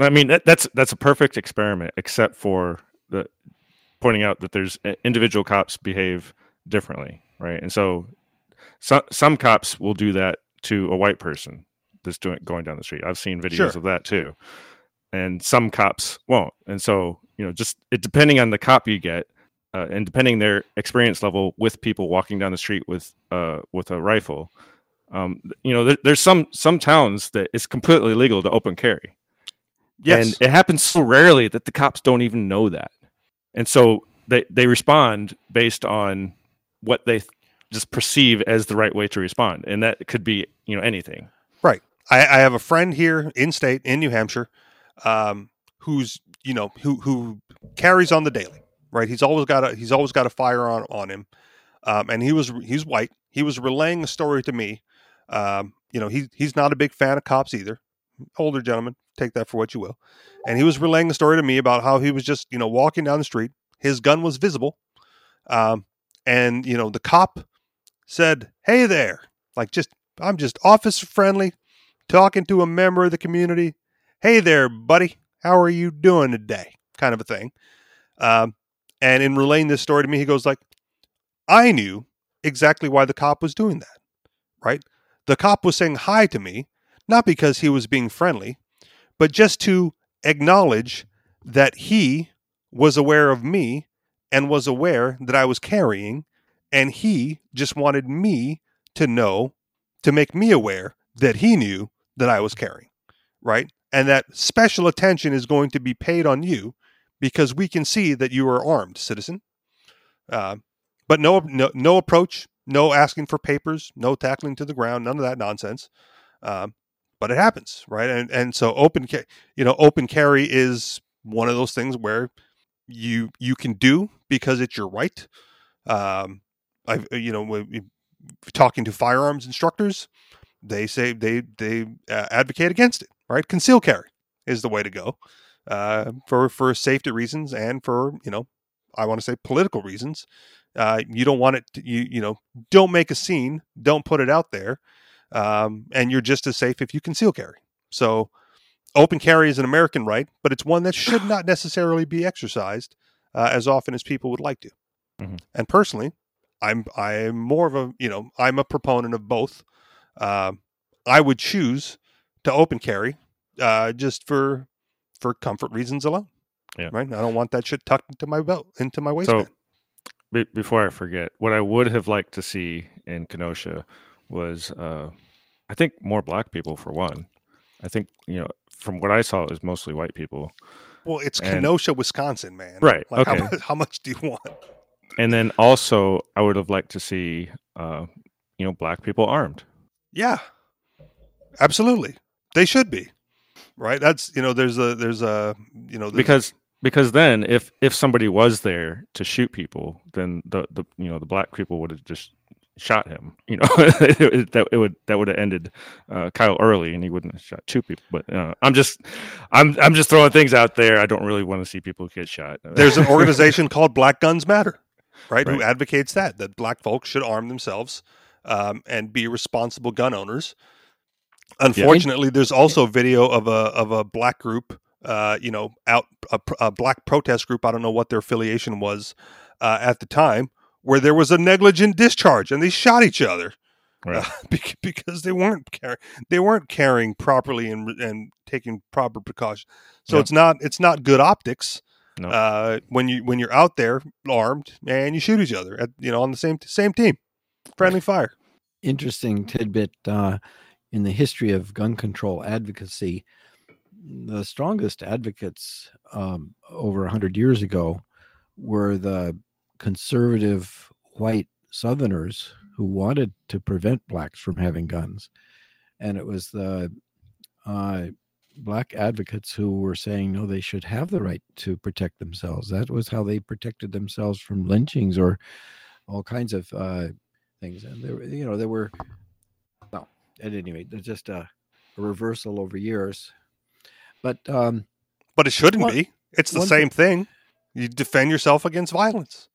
I mean that, that's that's a perfect experiment except for the pointing out that there's individual cops behave differently, right? And so some some cops will do that to a white person that's doing going down the street. I've seen videos sure. of that too, and some cops won't. And so you know, just it, depending on the cop you get, uh, and depending their experience level with people walking down the street with uh, with a rifle, um, you know, there, there's some some towns that it's completely legal to open carry. Yes, and it happens so rarely that the cops don't even know that. And so they they respond based on what they th- just perceive as the right way to respond, and that could be you know anything. I, I have a friend here in state in New Hampshire, um, who's you know who who carries on the daily, right? He's always got a he's always got a fire on on him, um, and he was he's white. He was relaying a story to me. Um, you know, he he's not a big fan of cops either. Older gentleman, take that for what you will. And he was relaying the story to me about how he was just you know walking down the street. His gun was visible, um, and you know the cop said, "Hey there," like just I'm just officer friendly, talking to a member of the community. Hey there, buddy. How are you doing today? Kind of a thing. Um, and in relaying this story to me, he goes like, I knew exactly why the cop was doing that, right? The cop was saying hi to me, not because he was being friendly, but just to acknowledge that he was aware of me and was aware that I was carrying, and he just wanted me to know to make me aware that he knew that I was carrying, right? And that special attention is going to be paid on you because we can see that you are armed, citizen. Uh, but no, no, no approach, no asking for papers, no tackling to the ground, none of that nonsense. Um, but it happens, right? And and so open, you know, open carry is one of those things where you you can do because it's your right. Um, I, you know, talking to firearms instructors, they say they they uh, advocate against it. Right, conceal carry is the way to go uh, for for safety reasons and for you know I want to say political reasons. Uh, you don't want it. To, you you know don't make a scene. Don't put it out there. Um, and you're just as safe if you conceal carry. So open carry is an American right, but it's one that should not necessarily be exercised uh, as often as people would like to. Mhm. And personally, I'm I'm more of a you know I'm a proponent of both. Um I would choose to open carry uh, just for for comfort reasons alone. Yeah. Right. I don't want that shit tucked into my belt, into my waistband. So, be, before I forget, what I would have liked to see in Kenosha was, uh, I think, more black people for one. I think you know, from what I saw, it was mostly white people, well, it's and- Kenosha, Wisconsin, man. Right, Like how, okay. mu- how much do you want? and then also I would have liked to see, uh, you know, black people armed. Yeah. Absolutely. They should be. Right. That's you know. There's a there's a you know because because then if if somebody was there to shoot people then the the you know the black people would have just shot him you know (laughs) it, that it would that would have ended uh, Kyle early and he wouldn't have shot two people but uh, I'm just I'm I'm just throwing things out there I don't really want to see people get shot (laughs) there's an organization called Black Guns Matter, right, Who advocates that that black folks should arm themselves um, and be responsible gun owners. Unfortunately, there's also video of a of a black group, uh, you know, out a, a black protest group. I don't know what their affiliation was uh, at the time, where there was a negligent discharge and they shot each other Right. uh, (laughs) because they weren't carrying they weren't carrying properly and and taking proper precautions. So Yep. it's not it's not good optics No. uh, when you when you're out there armed and you shoot each other at you know on the same same team, friendly fire. interesting tidbit uh, in the history of gun control advocacy. The strongest advocates um, over 100 years ago were the conservative white Southerners who wanted to prevent blacks from having guns. And it was the uh, black advocates who were saying, no, they should have the right to protect themselves. That was how they protected themselves from lynchings or all kinds of uh, things. And there, you know, there were, well, at any rate, there's just a, a reversal over years. But um, But it shouldn't One- be. It's the same thing. You defend yourself against violence.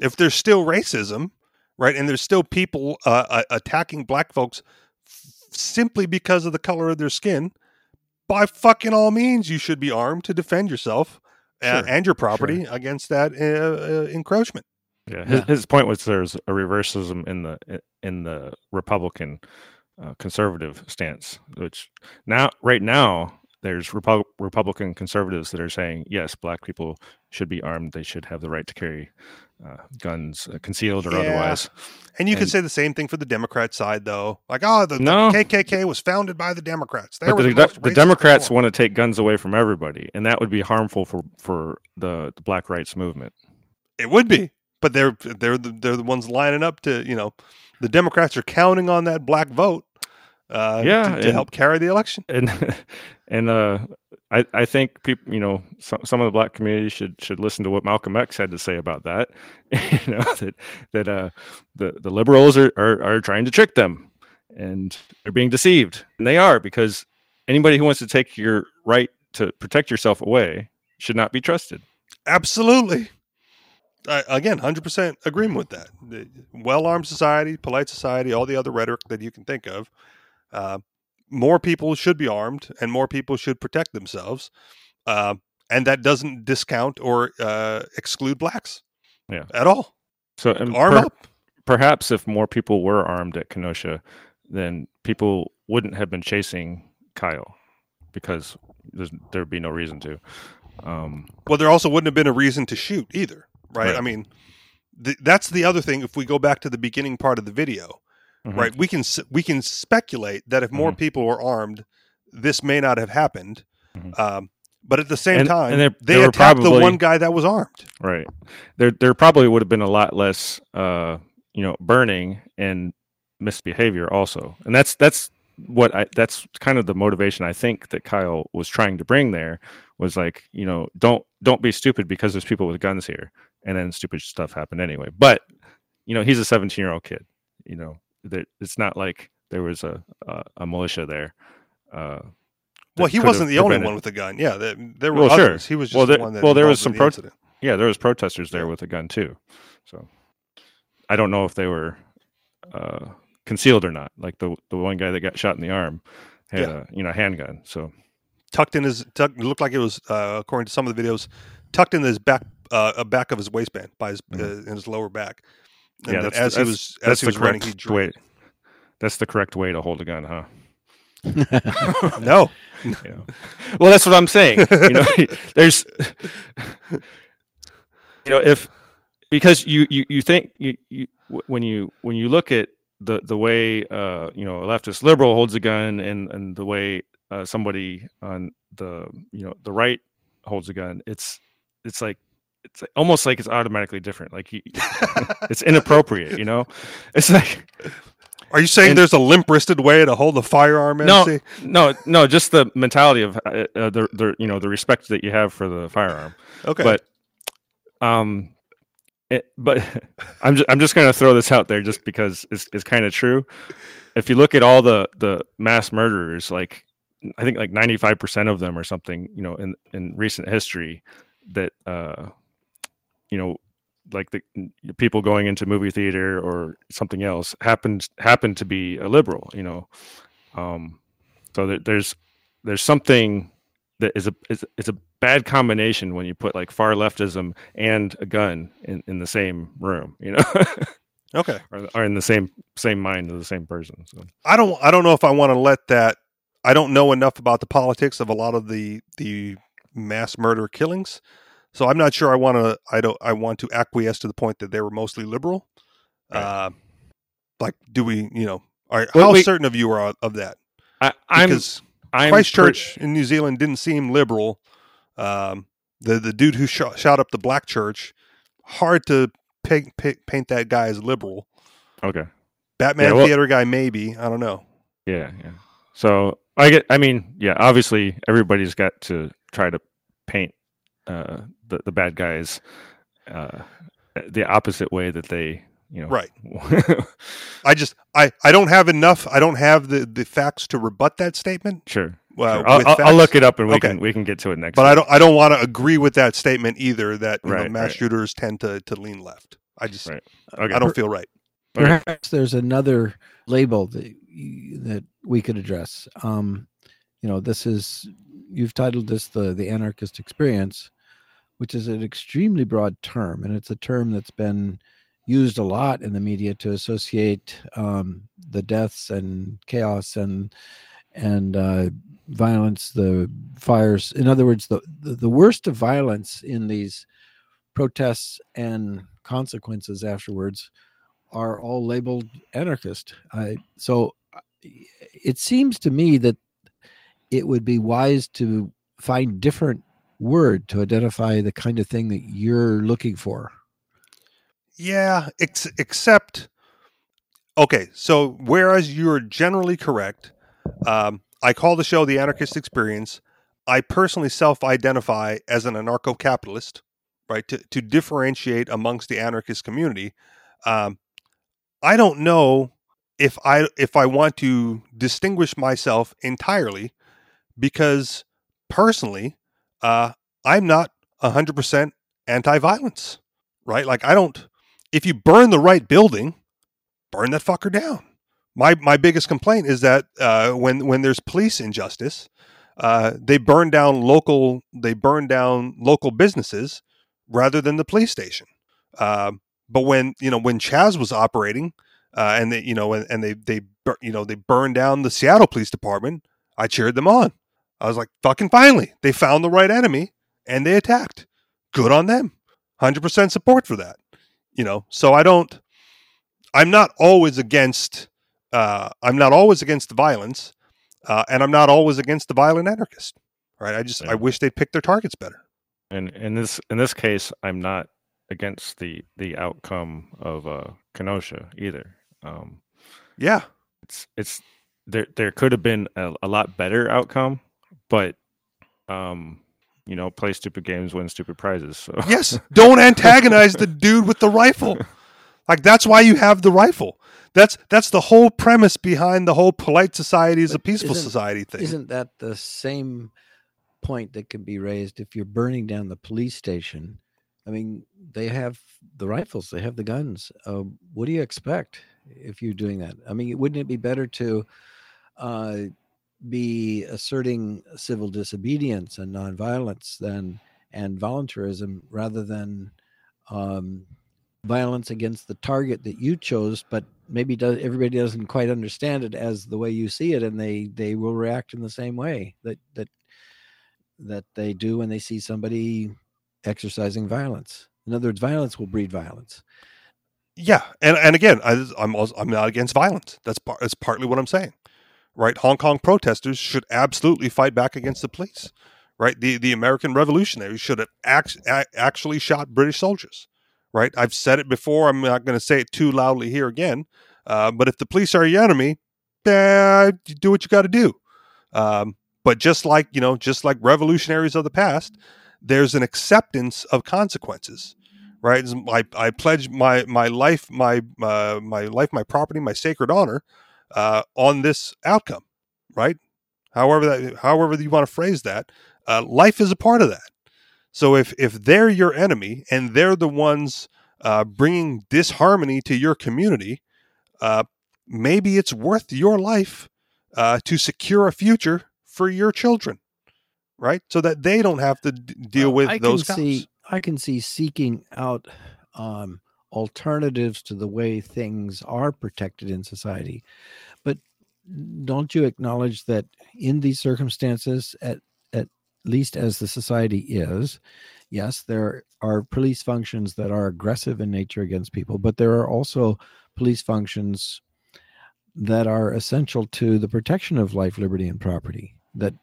If there's still racism, right, and there's still people uh, uh, attacking black folks f- simply because of the color of their skin, by fucking all means, you should be armed to defend yourself uh, and your property against that uh, uh, encroachment. Yeah, his, Yeah. his point was there's a reversalism in the in the Republican uh, conservative stance, which now right now there's Repu- Republican conservatives that are saying yes, black people should be armed, they should have the right to carry uh, guns, uh, concealed or Yeah. otherwise. And you could say the same thing for the Democrat side, though. Like, oh, the, no. the KKK was founded by the Democrats. They But were the, the, the, the Democrats all. want to take guns away from everybody, and that would be harmful for for the, the black rights movement. It would be, but they're they're the, they're the ones lining up to you know, the Democrats are counting on that black vote. Uh, Yeah, to, to and- help carry the election. and (laughs) and uh I, I think people, you know, some, some of the black community should should listen to what Malcolm X had to say about that. (laughs) you know (laughs) that that uh, the the liberals are, are are trying to trick them, and they're being deceived, and they are because anybody who wants to take your right to protect yourself away should not be trusted. Absolutely. I, again, hundred percent agreement with that. Well-armed society, polite society, all the other rhetoric that you can think of. Uh, more people should be armed, and more people should protect themselves. Uh, and that doesn't discount or uh, exclude blacks. Yeah. at all. So Arm per- up. perhaps if more people were armed at Kenosha, then people wouldn't have been chasing Kyle because there's, there'd be no reason to. Um, Well, there also wouldn't have been a reason to shoot either, right? Right. I mean, th- that's the other thing. If we go back to the beginning part of the video, Mhm. right, we can we can speculate that if more Mhm. people were armed, this may not have happened. Mhm. Um, but at the same And- time, and they were attacked the one guy that was armed. Right. There there probably would have been a lot less uh you know burning and misbehavior also. And that's that's what I that's kind of the motivation I think that Kyle was trying to bring there was like, you know, don't don't be stupid because there's people with guns here and then stupid stuff happened anyway. But you know, he's a 17-year-old kid, you know. That it's not like there was a a, a militia there. Uh Well, he wasn't the only one with a gun. Yeah, there, there were Well, sure. others. He was just Well, the there- one that. well, there was some the pro- incident. yeah there was protesters there with a gun too so i don't know if they were uh concealed or not like the the one guy that got shot in the arm had Yeah. a you know handgun so tucked in his tucked, looked like it was uh, according to some of the videos tucked in his back uh, a back of his waistband by his Mhm. uh, in his lower back and yeah that's, as he that's- was as that's he the running correct he way that's the correct way to hold a gun huh? (laughs) No. Know? well that's what i'm saying. You know (laughs) there's you know if because you you, you think you, you when you when you look at the the way uh you know a leftist liberal holds a gun and and the way uh, somebody on the you know the right holds a gun it's it's like it's almost like it's automatically different like you, (laughs) it's inappropriate you know it's like are you saying And- there's a limp-wristed way to hold a firearm No. MC? no no just the mentality of uh, uh, the, the you know the respect that you have for the firearm okay but um it, but (laughs) i'm just, i'm just going to throw this out there just because it's, it's kind of true if you look at all the the mass murderers like i think like 95% of them or something you know in in recent history that uh you know like the people going into movie theater or something else happened happened to be a liberal you know? Um so there, there's there's something that is a is, it's a bad combination when you put like far leftism and a gun in, in the same room you know? (laughs) Okay. Or, or in the same same mind of the same person so. I don't i don't know if i want to let that i don't know enough about the politics of a lot of the the mass murder killings so i'm not sure i want to i don't i want to acquiesce to the point that they were mostly liberal Right. uh like do we you know are, Well, how we- certain of you are of that I, i'm because i'm Christchurch in New Zealand didn't seem liberal. Um, the the dude who shot, shot up the black church, hard to paint, paint, paint that guy as liberal. okay Batman Yeah, well- theater guy, maybe I don't know. Yeah, yeah. So I get. I mean, yeah. Obviously, everybody's got to try to paint uh, the the bad guys uh, the opposite way that they, you know, Right. (laughs) I just I I don't have enough. I don't have the the facts to rebut that statement. sure. well, sure. I'll, I'll, I'll look it up and we Okay. can we can get to it next. but I don't I don't want to agree with that statement either. That you know, mass right. shooters tend to to lean left. I just Right. Okay. I don't feel right. Okay. Perhaps there's another label that that we could address. Um, you know, this is you've titled this the the anarchist experience, which is an extremely broad term, and it's a term that's been used a lot in the media to associate um, the deaths and chaos and and uh, violence, the fires. In other words, the, the the worst of violence in these protests and consequences afterwards are all labeled anarchist. I, so uh, it seems to me that it would be wise to find different word to identify the kind of thing that you're looking for. Yeah, ex- except okay. So whereas you're generally correct, um, I call the show the Anarchist Experience. I personally self-identify as an anarcho-capitalist, right? To to differentiate amongst the anarchist community. Um, I don't know if I if I want to distinguish myself entirely because personally, uh, I'm not hundred percent anti-violence, right? Like I don't. If you burn the right building, burn that fucker down. My my biggest complaint is that uh, when when there's police injustice, uh, they burn down local they burn down local businesses rather than the police station. Uh, but when you know when Chaz was operating, uh, and they you know and, and they they you know they burned down the Seattle Police Department, I cheered them on. I was like, fucking finally, they found the right enemy and they attacked. Good on them. 100% support for that. You know, so I don't, I'm not always against, uh, I'm not always against the violence, uh, and I'm not always against the violent anarchist. Right. I just, Yeah. I wish they'd pick their targets better. And in this in this case, I'm not against the the outcome of uh, Kenosha either. Um, Yeah. it's it's there there could have been a, a lot better outcome, but um, you know, play stupid games, win stupid prizes. So (laughs) Yes. Don't antagonize the dude with the rifle. Like that's why you have the rifle. That's that's the whole premise behind the whole polite society is a peaceful society thing. Isn't that the same point that can be raised if you're burning down the police station? I mean, they have the rifles, they have the guns. Uh, what do you expect if you're doing that? I mean, wouldn't it be better to uh, be asserting civil disobedience and nonviolence than and voluntarism rather than um, violence against the target that you chose, but maybe does, everybody doesn't quite understand it as the way you see it, and they they will react in the same way that that that they do when they see somebody exercising violence. In other words, violence will breed violence. Yeah, and and again, I, I'm also, I'm not against violence. That's part. That's partly what I'm saying, right? Hong Kong protesters should absolutely fight back against the police, right? The the American revolutionaries should have act, actually shot British soldiers, right? I've said it before. I'm not going to say it too loudly here again. Uh, but if the police are your enemy, eh, do what you got to do. Um, but just like you know, just like revolutionaries of the past, there's an acceptance of consequences right? I, I pledge my my life, my uh, my life, my property, my sacred honor uh, on this outcome, right? However that, however you want to phrase that, uh, life is a part of that. So if if they're your enemy and they're the ones uh, bringing disharmony to your community, uh, maybe it's worth your life uh, to secure a future for your children, right? So that they don't have to d- deal with I those can cops. see I can see seeking out um, alternatives to the way things are protected in society, but don't you acknowledge that in these circumstances, at at least as the society is, yes, there are police functions that are aggressive in nature against people, but there are also police functions that are essential to the protection of life, liberty, and property. That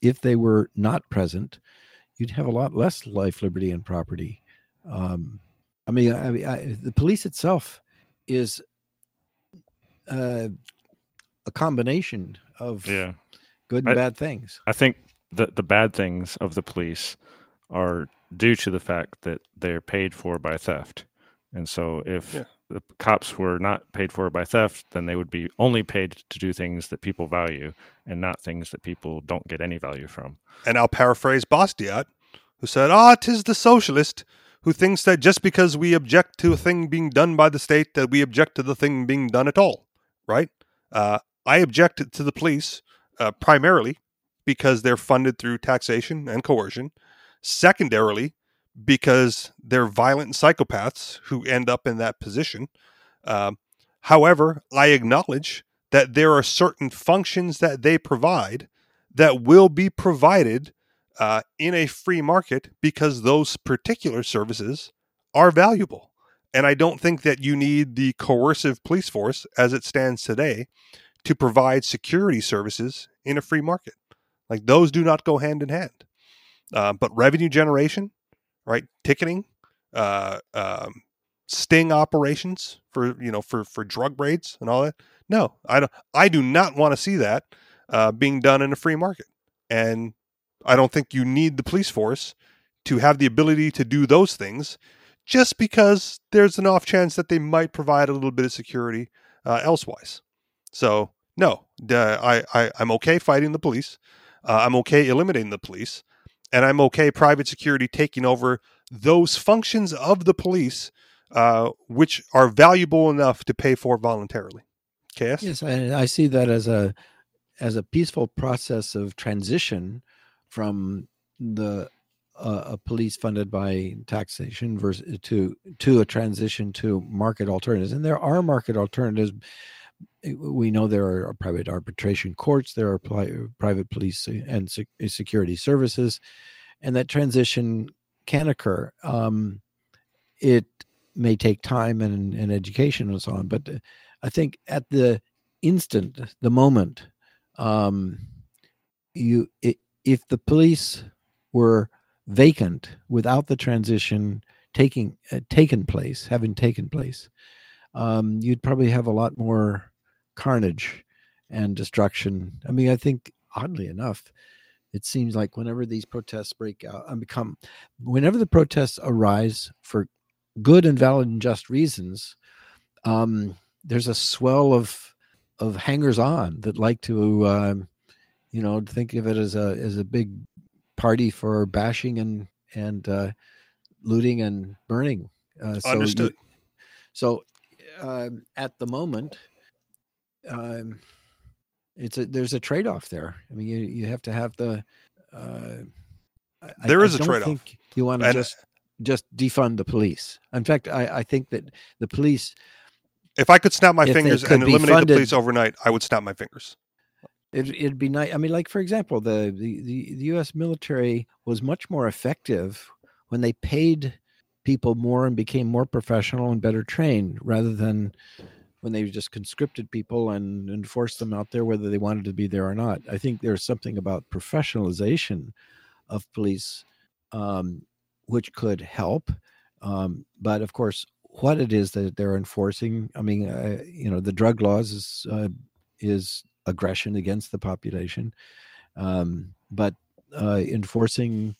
if they were not present, you'd have a lot less life, liberty, and property. Um, I mean, I, I, the police itself is uh, a combination of yeah, good and I- bad things. I think the the bad things of the police are due to the fact that they're paid for by theft, and so if Yeah. the cops were not paid for by theft, then they would be only paid to do things that people value and not things that people don't get any value from. And I'll paraphrase Bastiat, who said, Ah, tis the socialist who thinks that just because we object to a thing being done by the state, that we object to the thing being done at all, right? Uh, I object to the police uh, primarily because they're funded through taxation and coercion. Secondarily, because they're violent psychopaths who end up in that position. Um, however, I acknowledge that there are certain functions that they provide that will be provided uh, in a free market because those particular services are valuable. And I don't think that you need the coercive police force as it stands today to provide security services in a free market. Like those do not go hand in hand. Uh, but revenue generation, right? Ticketing, uh, um, sting operations for you know for for drug raids and all that. No, I don't. I do not want to see that uh, being done in a free market, and I don't think you need the police force to have the ability to do those things, just because there's an off chance that they might provide a little bit of security uh, elsewise. So no, I, I I'm okay fighting the police. Uh, I'm okay eliminating the police, and I'm okay private security taking over those functions of the police uh, which are valuable enough to pay for voluntarily. KS? Yes, and I see that as a as a peaceful process of transition from the uh, a police funded by taxation versus to to a transition to market alternatives. And there are market alternatives. We know there are private arbitration courts there are private police and security services and that transition can occur. Um, it may take time and, and education and so on but i think at the instant the moment um, you it, if the police were vacant without the transition taking uh, taken place having taken place um, you'd probably have a lot more carnage and destruction. I mean i think oddly enough it seems like whenever these protests break out and become whenever the protests arise for good and valid and just reasons um, there's a swell of of hangers on that like to um, you know think of it as a as a big party for bashing and and uh, looting and burning. Uh, so Understood. You, so um, at the moment, um, it's a there's a trade off there. I mean, you you have to have the. Uh, there I, is I a trade off. You want to just just defund the police. In fact, I, I think that the police. If I could snap my fingers and eliminate funded, the police overnight, I would snap my fingers. It, it'd be nice. I mean, like for example, the, the the the U.S. military was much more effective when they paid people more and became more professional and better trained, rather than when they just conscripted people and enforced them out there whether they wanted to be there or not. I think there's something about professionalization of police um, which could help. Um, but of course, what it is that they're enforcing, I mean, uh, you know, the drug laws is uh, is aggression against the population. Um, but uh, enforcing,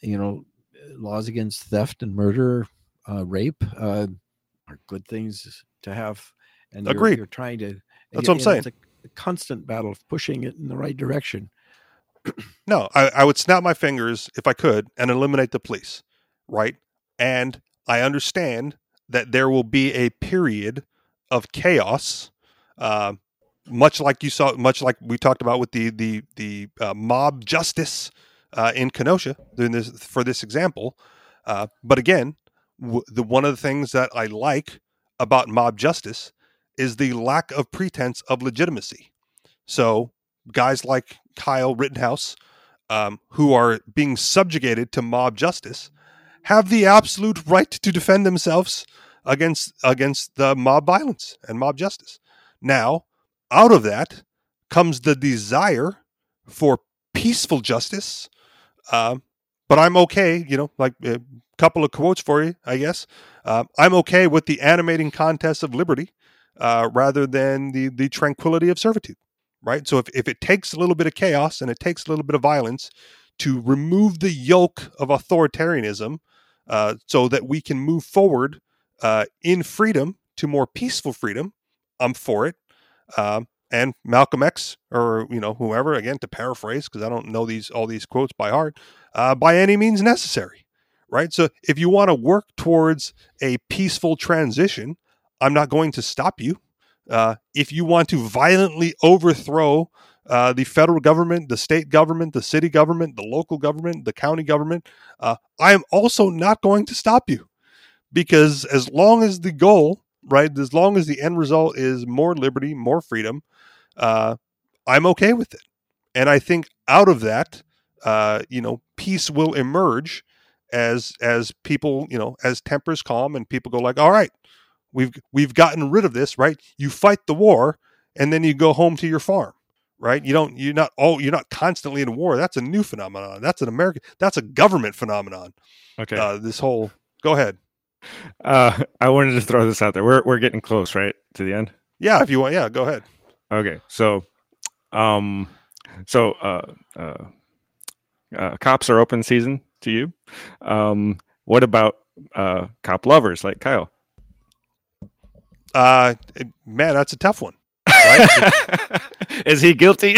you know, laws against theft and murder, uh, rape uh, are good things to have. And Agreed. You're, you're trying to. That's what I'm saying. It's a, a constant battle of pushing it in the right direction. (clears throat) no, I, I would snap my fingers if I could and eliminate the police, right? And I understand that there will be a period of chaos uh, much like you saw, much like we talked about with the the the uh, mob justice uh, in Kenosha this, for this example. Uh, but again, w- the one of the things that I like about mob justice is the lack of pretense of legitimacy. So guys like Kyle Rittenhouse, um, who are being subjugated to mob justice, have the absolute right to defend themselves against against the mob violence and mob justice. Now, out of that comes the desire for peaceful justice. Uh, but I'm okay, you know, like a couple of quotes for you, I guess. Uh, I'm okay with the animating contest of liberty uh, rather than the, the tranquility of servitude, right? So if, if it takes a little bit of chaos and it takes a little bit of violence to remove the yoke of authoritarianism uh, so that we can move forward uh, in freedom to more peaceful freedom, I'm for it. Um, and Malcolm X, or you know whoever, again to paraphrase because I don't know these all these quotes by heart, uh, by any means necessary, right? So if you want to work towards a peaceful transition, I'm not going to stop you. Uh, if you want to violently overthrow uh, the federal government, the state government, the city government, the local government, the county government, uh, I am also not going to stop you because as long as the goal right? As long as the end result is more liberty, more freedom, uh, I'm okay with it. And I think out of that, uh, you know, peace will emerge as as people, you know, as tempers calm and people go like, all right, we've we've gotten rid of this, right? You fight the war, and then you go home to your farm, right? You don't you're not oh you're not constantly in war. That's a new phenomenon. That's an American. That's a government phenomenon. Okay. Uh, this whole go ahead. Uh, I wanted to throw this out there. We're we're getting close, right, to the end. Yeah, if you want, yeah, go ahead. Okay, so, um, so uh, uh, uh, cops are open season to you. Um, what about uh, cop lovers like Kyle? Uh, man, that's a tough one. (laughs) Is he guilty?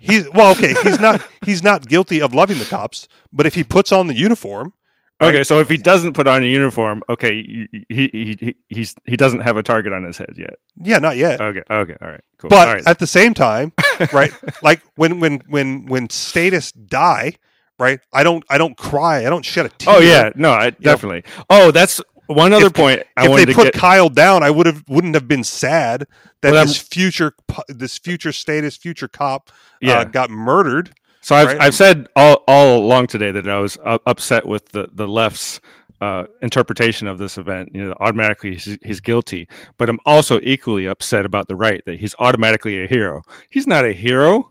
He's well, okay. He's not. He's not guilty of loving the cops, but if he puts on the uniform, okay, so if he doesn't put on a uniform, okay, he he, he he he's he doesn't have a target on his head yet. yeah, not yet. Okay, okay, all right, cool. but right. at the same time, (laughs) right? like when when when when statists die, right? I don't I don't cry. I don't shed a tear. oh yeah, no, I definitely. Oh, that's one other If- point I if they put get. Kyle down, I would have wouldn't have been sad that Well, this future this future statist future cop yeah, uh, got murdered. So I've right? I've said all all along today that I was upset with the the left's uh, interpretation of this event. You know, automatically he's, he's guilty, but I'm also equally upset about the right that he's automatically a hero. He's not a hero.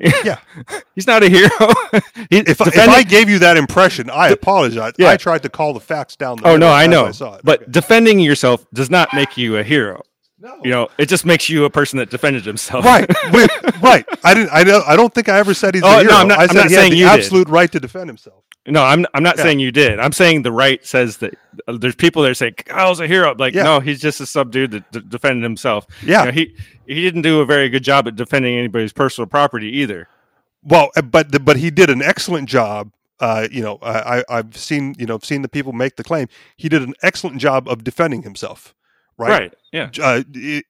Yeah. (laughs) he's not a hero. (laughs) He- If, I- if I gave you that impression, I apologize. Yeah. I tried to call the facts down. The oh no, I know, I saw it. but Okay. defending yourself does not make you a hero. No. You know, it just makes you a person that defended himself. right, (laughs) Wait, right. I didn't. I don't. I don't think I ever said he's Oh, a no, hero. I'm not- I I'm said not he had saying the you did. absolute right to defend himself. No, I'm I'm not Yeah. saying you did. I'm saying the right says that uh, there's people that are saying Kyle's a hero. Like, Yeah. no, he's just a sub dude that d- defended himself. Yeah. You know, he he didn't do a very good job at defending anybody's personal property either. Well, uh, but the, but he did an excellent job. Uh, you know, I, I- I've seen you know seen the people make the claim. He did an excellent job of defending himself. Right. Right. Yeah. Uh,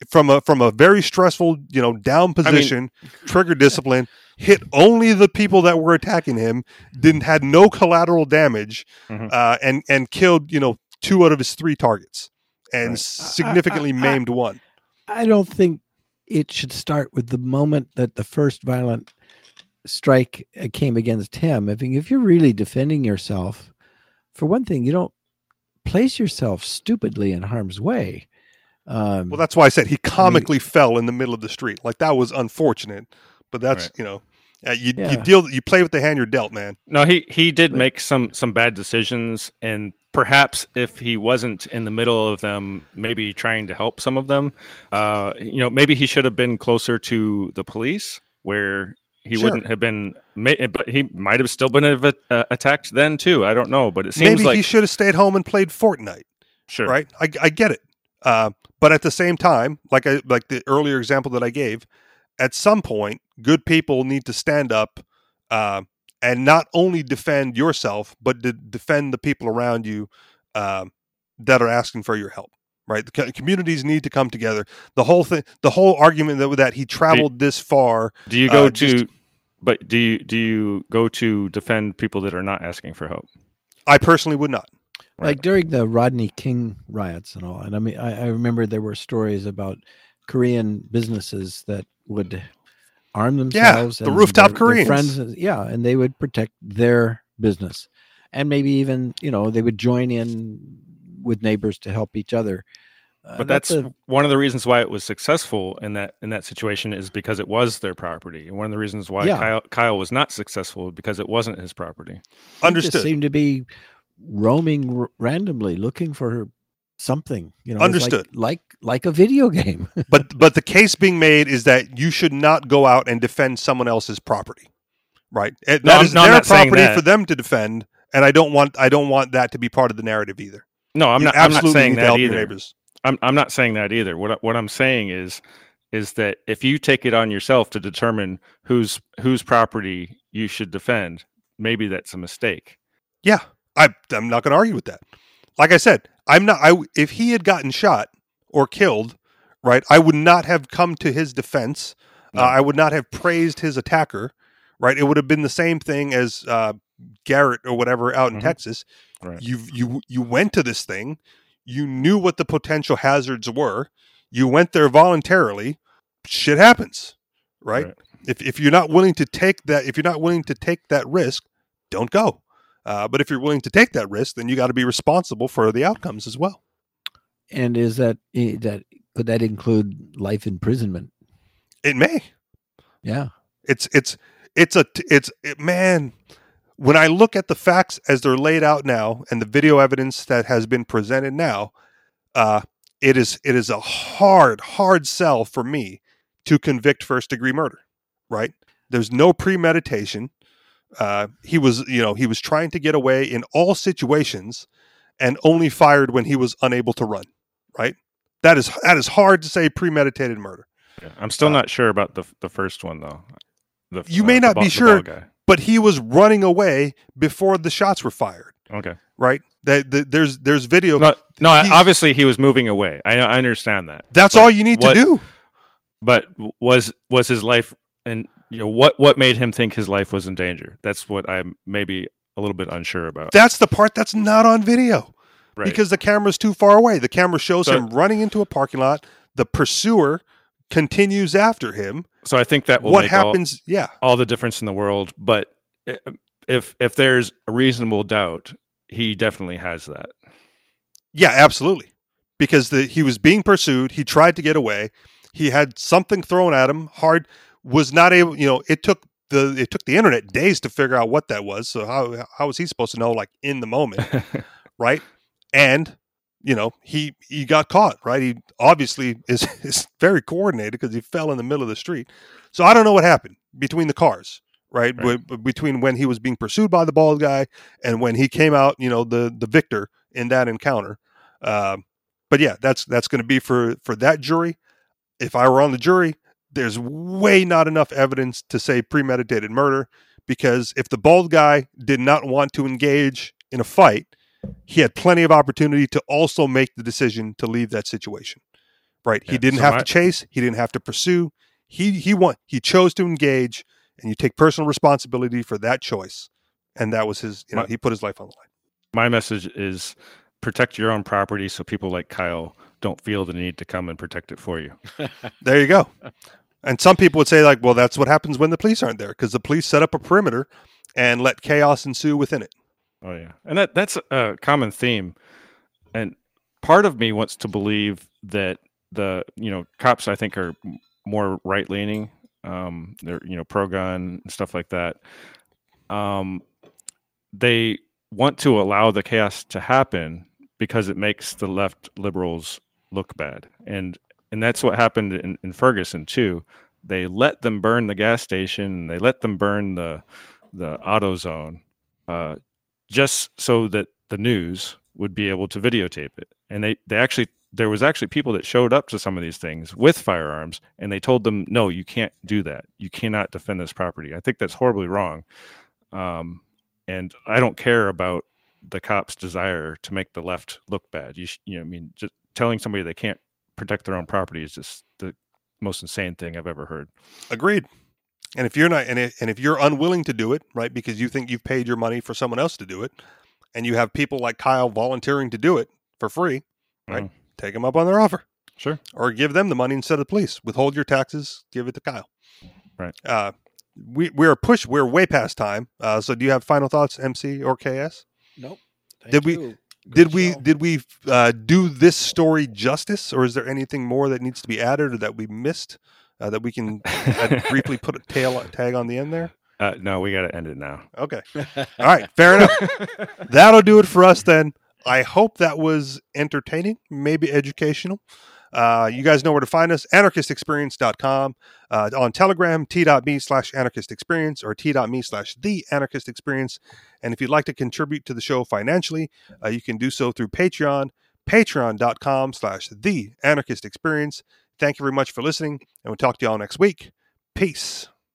from a from a very stressful, you know, down position, trigger discipline, hit only the people that were attacking him. Didn't had no collateral damage, Mhm. uh, and and killed you know two out of his three targets, and Right. significantly I- I- maimed one. I don't think it should start with the moment that the first violent strike uh, came against him. If, if you're really defending yourself, for one thing, you don't place yourself stupidly in harm's way. Um, Well, that's why I said he comically fell in the middle of the street. Like that was unfortunate, but that's Right. you know, uh, you you deal you play with the hand you're dealt, man. No, he he did But- make some some bad decisions, and perhaps if he wasn't in the middle of them, maybe trying to help some of them, uh, you know, maybe he should have been closer to the police where. He Sure. wouldn't have been, but he might have still been uh, attacked then too. I don't know, but it seems Maybe like he should have stayed home and played Fortnite. sure, right? I, I get it, uh, but at the same time, like I like the earlier example that I gave, at some point, good people need to stand up uh, and not only defend yourself, but to defend the people around you uh, that are asking for your help. Right, the co- communities need to come together. The whole thing, the whole argument that that he traveled this far. Do you go Uh, to, just- but do you do you go to defend people that are not asking for help? I personally would not. Like during the Rodney King riots and all. And I mean, I, I remember there were stories about Korean businesses that would arm themselves. Yeah, the and rooftop their- their Koreans. friends, yeah, and they would protect their business, and maybe even you know they would join in with neighbors to help each other. Uh, But that's, a- one of the reasons why it was successful in that in that situation is because it was their property, and one of the reasons why Yeah. Kyle, Kyle was not successful because it wasn't his property. Understood. seemed to be roaming r- randomly looking for something. You know, it's like- Understood. Like like a video game. (laughs) but but the case being made is that you should not go out and defend someone else's property, right? It- No, that I'm- is no, their property for them to defend, and I don't want I don't want that to be part of the narrative either. No, I'm You not. I'm not absolutely saying that help your either. neighbors. I'm I'm not saying that either. What what I'm saying is is that if you take it on yourself to determine whose whose property you should defend, maybe that's a mistake. Yeah, I I'm not going to argue with that. Like I said, I'm not. I if he had gotten shot or killed, right, I would not have come to his defense. No. Uh, I would not have praised his attacker. Right, it would have been the same thing as uh, Garrett or whatever out in Mhm. Texas. Right. You you you went to this thing. You knew what the potential hazards were. You went there voluntarily. Shit happens, right? Right. If if you're not willing to take that, if you're not willing to take that risk, don't go. Uh, but if you're willing to take that risk, then you got to be responsible for the outcomes as well. and is that that could that include life imprisonment? It may. Yeah. It's it's it's a it's it, man. when I look at the facts as they're laid out now and the video evidence that has been presented now, uh, it is it is a hard hard sell for me to convict first degree murder. Right? There's no premeditation. Uh, he was you know he was trying to get away in all situations, and only fired when he was unable to run. Right? That is that is hard to say premeditated murder. Yeah, I'm still Uh, not sure about the the first one though. The, You uh, may not ball- be sure. But he was running away before the shots were fired. Okay. Right? That that- there's there's video. No, no. He's- Obviously, he was moving away. I, I understand that. That's all you need what- to do. But was was his life and you know what what made him think his life was in danger? That's what I'm maybe a little bit unsure about. That's the part that's not on video Right. because the camera's too far away. The camera shows So- him running into a parking lot. The pursuer continues after him. so I think that will what make all- happens? yeah, all the difference in the world. But um, if if there's a reasonable doubt, he definitely has that. yeah, absolutely. Because the he was being pursued. He tried to get away. He had something thrown at him hard. Was not able. You know, it took the it took the internet days to figure out what that was. So how how was he supposed to know? Like in the moment. (laughs) right? And you know, he he got caught, right? He obviously is (laughs) is very coordinated because he fell in the middle of the street. So I don't know what happened between the cars, right? Right. Be- between when he was being pursued by the bald guy and when he came out, you know, the the victor in that encounter. Um, but yeah, that's that's going to be for for that jury. If I were on the jury, there's way not enough evidence to say premeditated murder because if the bald guy did not want to engage in a fight, he had plenty of opportunity to also make the decision to leave that situation. Right? he didn't so have my- to chase, he didn't have to pursue. He he want he chose to engage and you take personal responsibility for that choice. And that was his, you know, My- he put his life on the line. My message is protect your own property so people like Kyle don't feel the need to come and protect it for you. (laughs) There you go. And some people would say, like, well, that's what happens when the police aren't there because the police set up a perimeter and let chaos ensue within it. Oh yeah, and that that's a common theme, and part of me wants to believe that the you know cops I think are more right leaning. Um, they're you know pro gun and stuff like that. Um, they want to allow the chaos to happen because it makes the left liberals look bad, and and that's what happened in, in Ferguson too. They let them burn the gas station. They let them burn the the AutoZone. Uh, just so that the news would be able to videotape it. And they, they actually, there was actually people that showed up to some of these things with firearms and they told them, no, you can't do that. You cannot defend this property. I think that's horribly wrong. Um, and I don't care about the cops' desire to make the left look bad. You, sh- you know, I mean, just telling somebody they can't protect their own property is just the most insane thing I've ever heard. Agreed. And if you're not, and if, and if you're unwilling to do it, right, because you think you've paid your money for someone else to do it, and you have people like Kyle volunteering to do it for free, right, Mhm. take them up on their offer. Sure. or give them the money instead of the police. Withhold your taxes, give it to Kyle. Right. Uh, we we are pushed. We're way past time. Uh, so, do you have final thoughts, MC or KS? Nope. Thank Did we- you. Did Good we did we uh, do this story justice, or is there anything more that needs to be added or that we missed uh, that we can (laughs) briefly put a tail tag on the end there? Uh, no, we got to end it now. Okay. All right. Fair enough. (laughs) That'll do it for us then. I hope that was entertaining, maybe educational. Uh, you guys know where to find us anarchistexperience.com, uh, on Telegram, t.me slash anarchist experience or t.me slash the anarchist experience. And if you'd like to contribute to the show financially, uh, you can do so through Patreon, patreon.com slash the anarchist experience. Thank you very much for listening, and we'll talk to you all next week. Peace.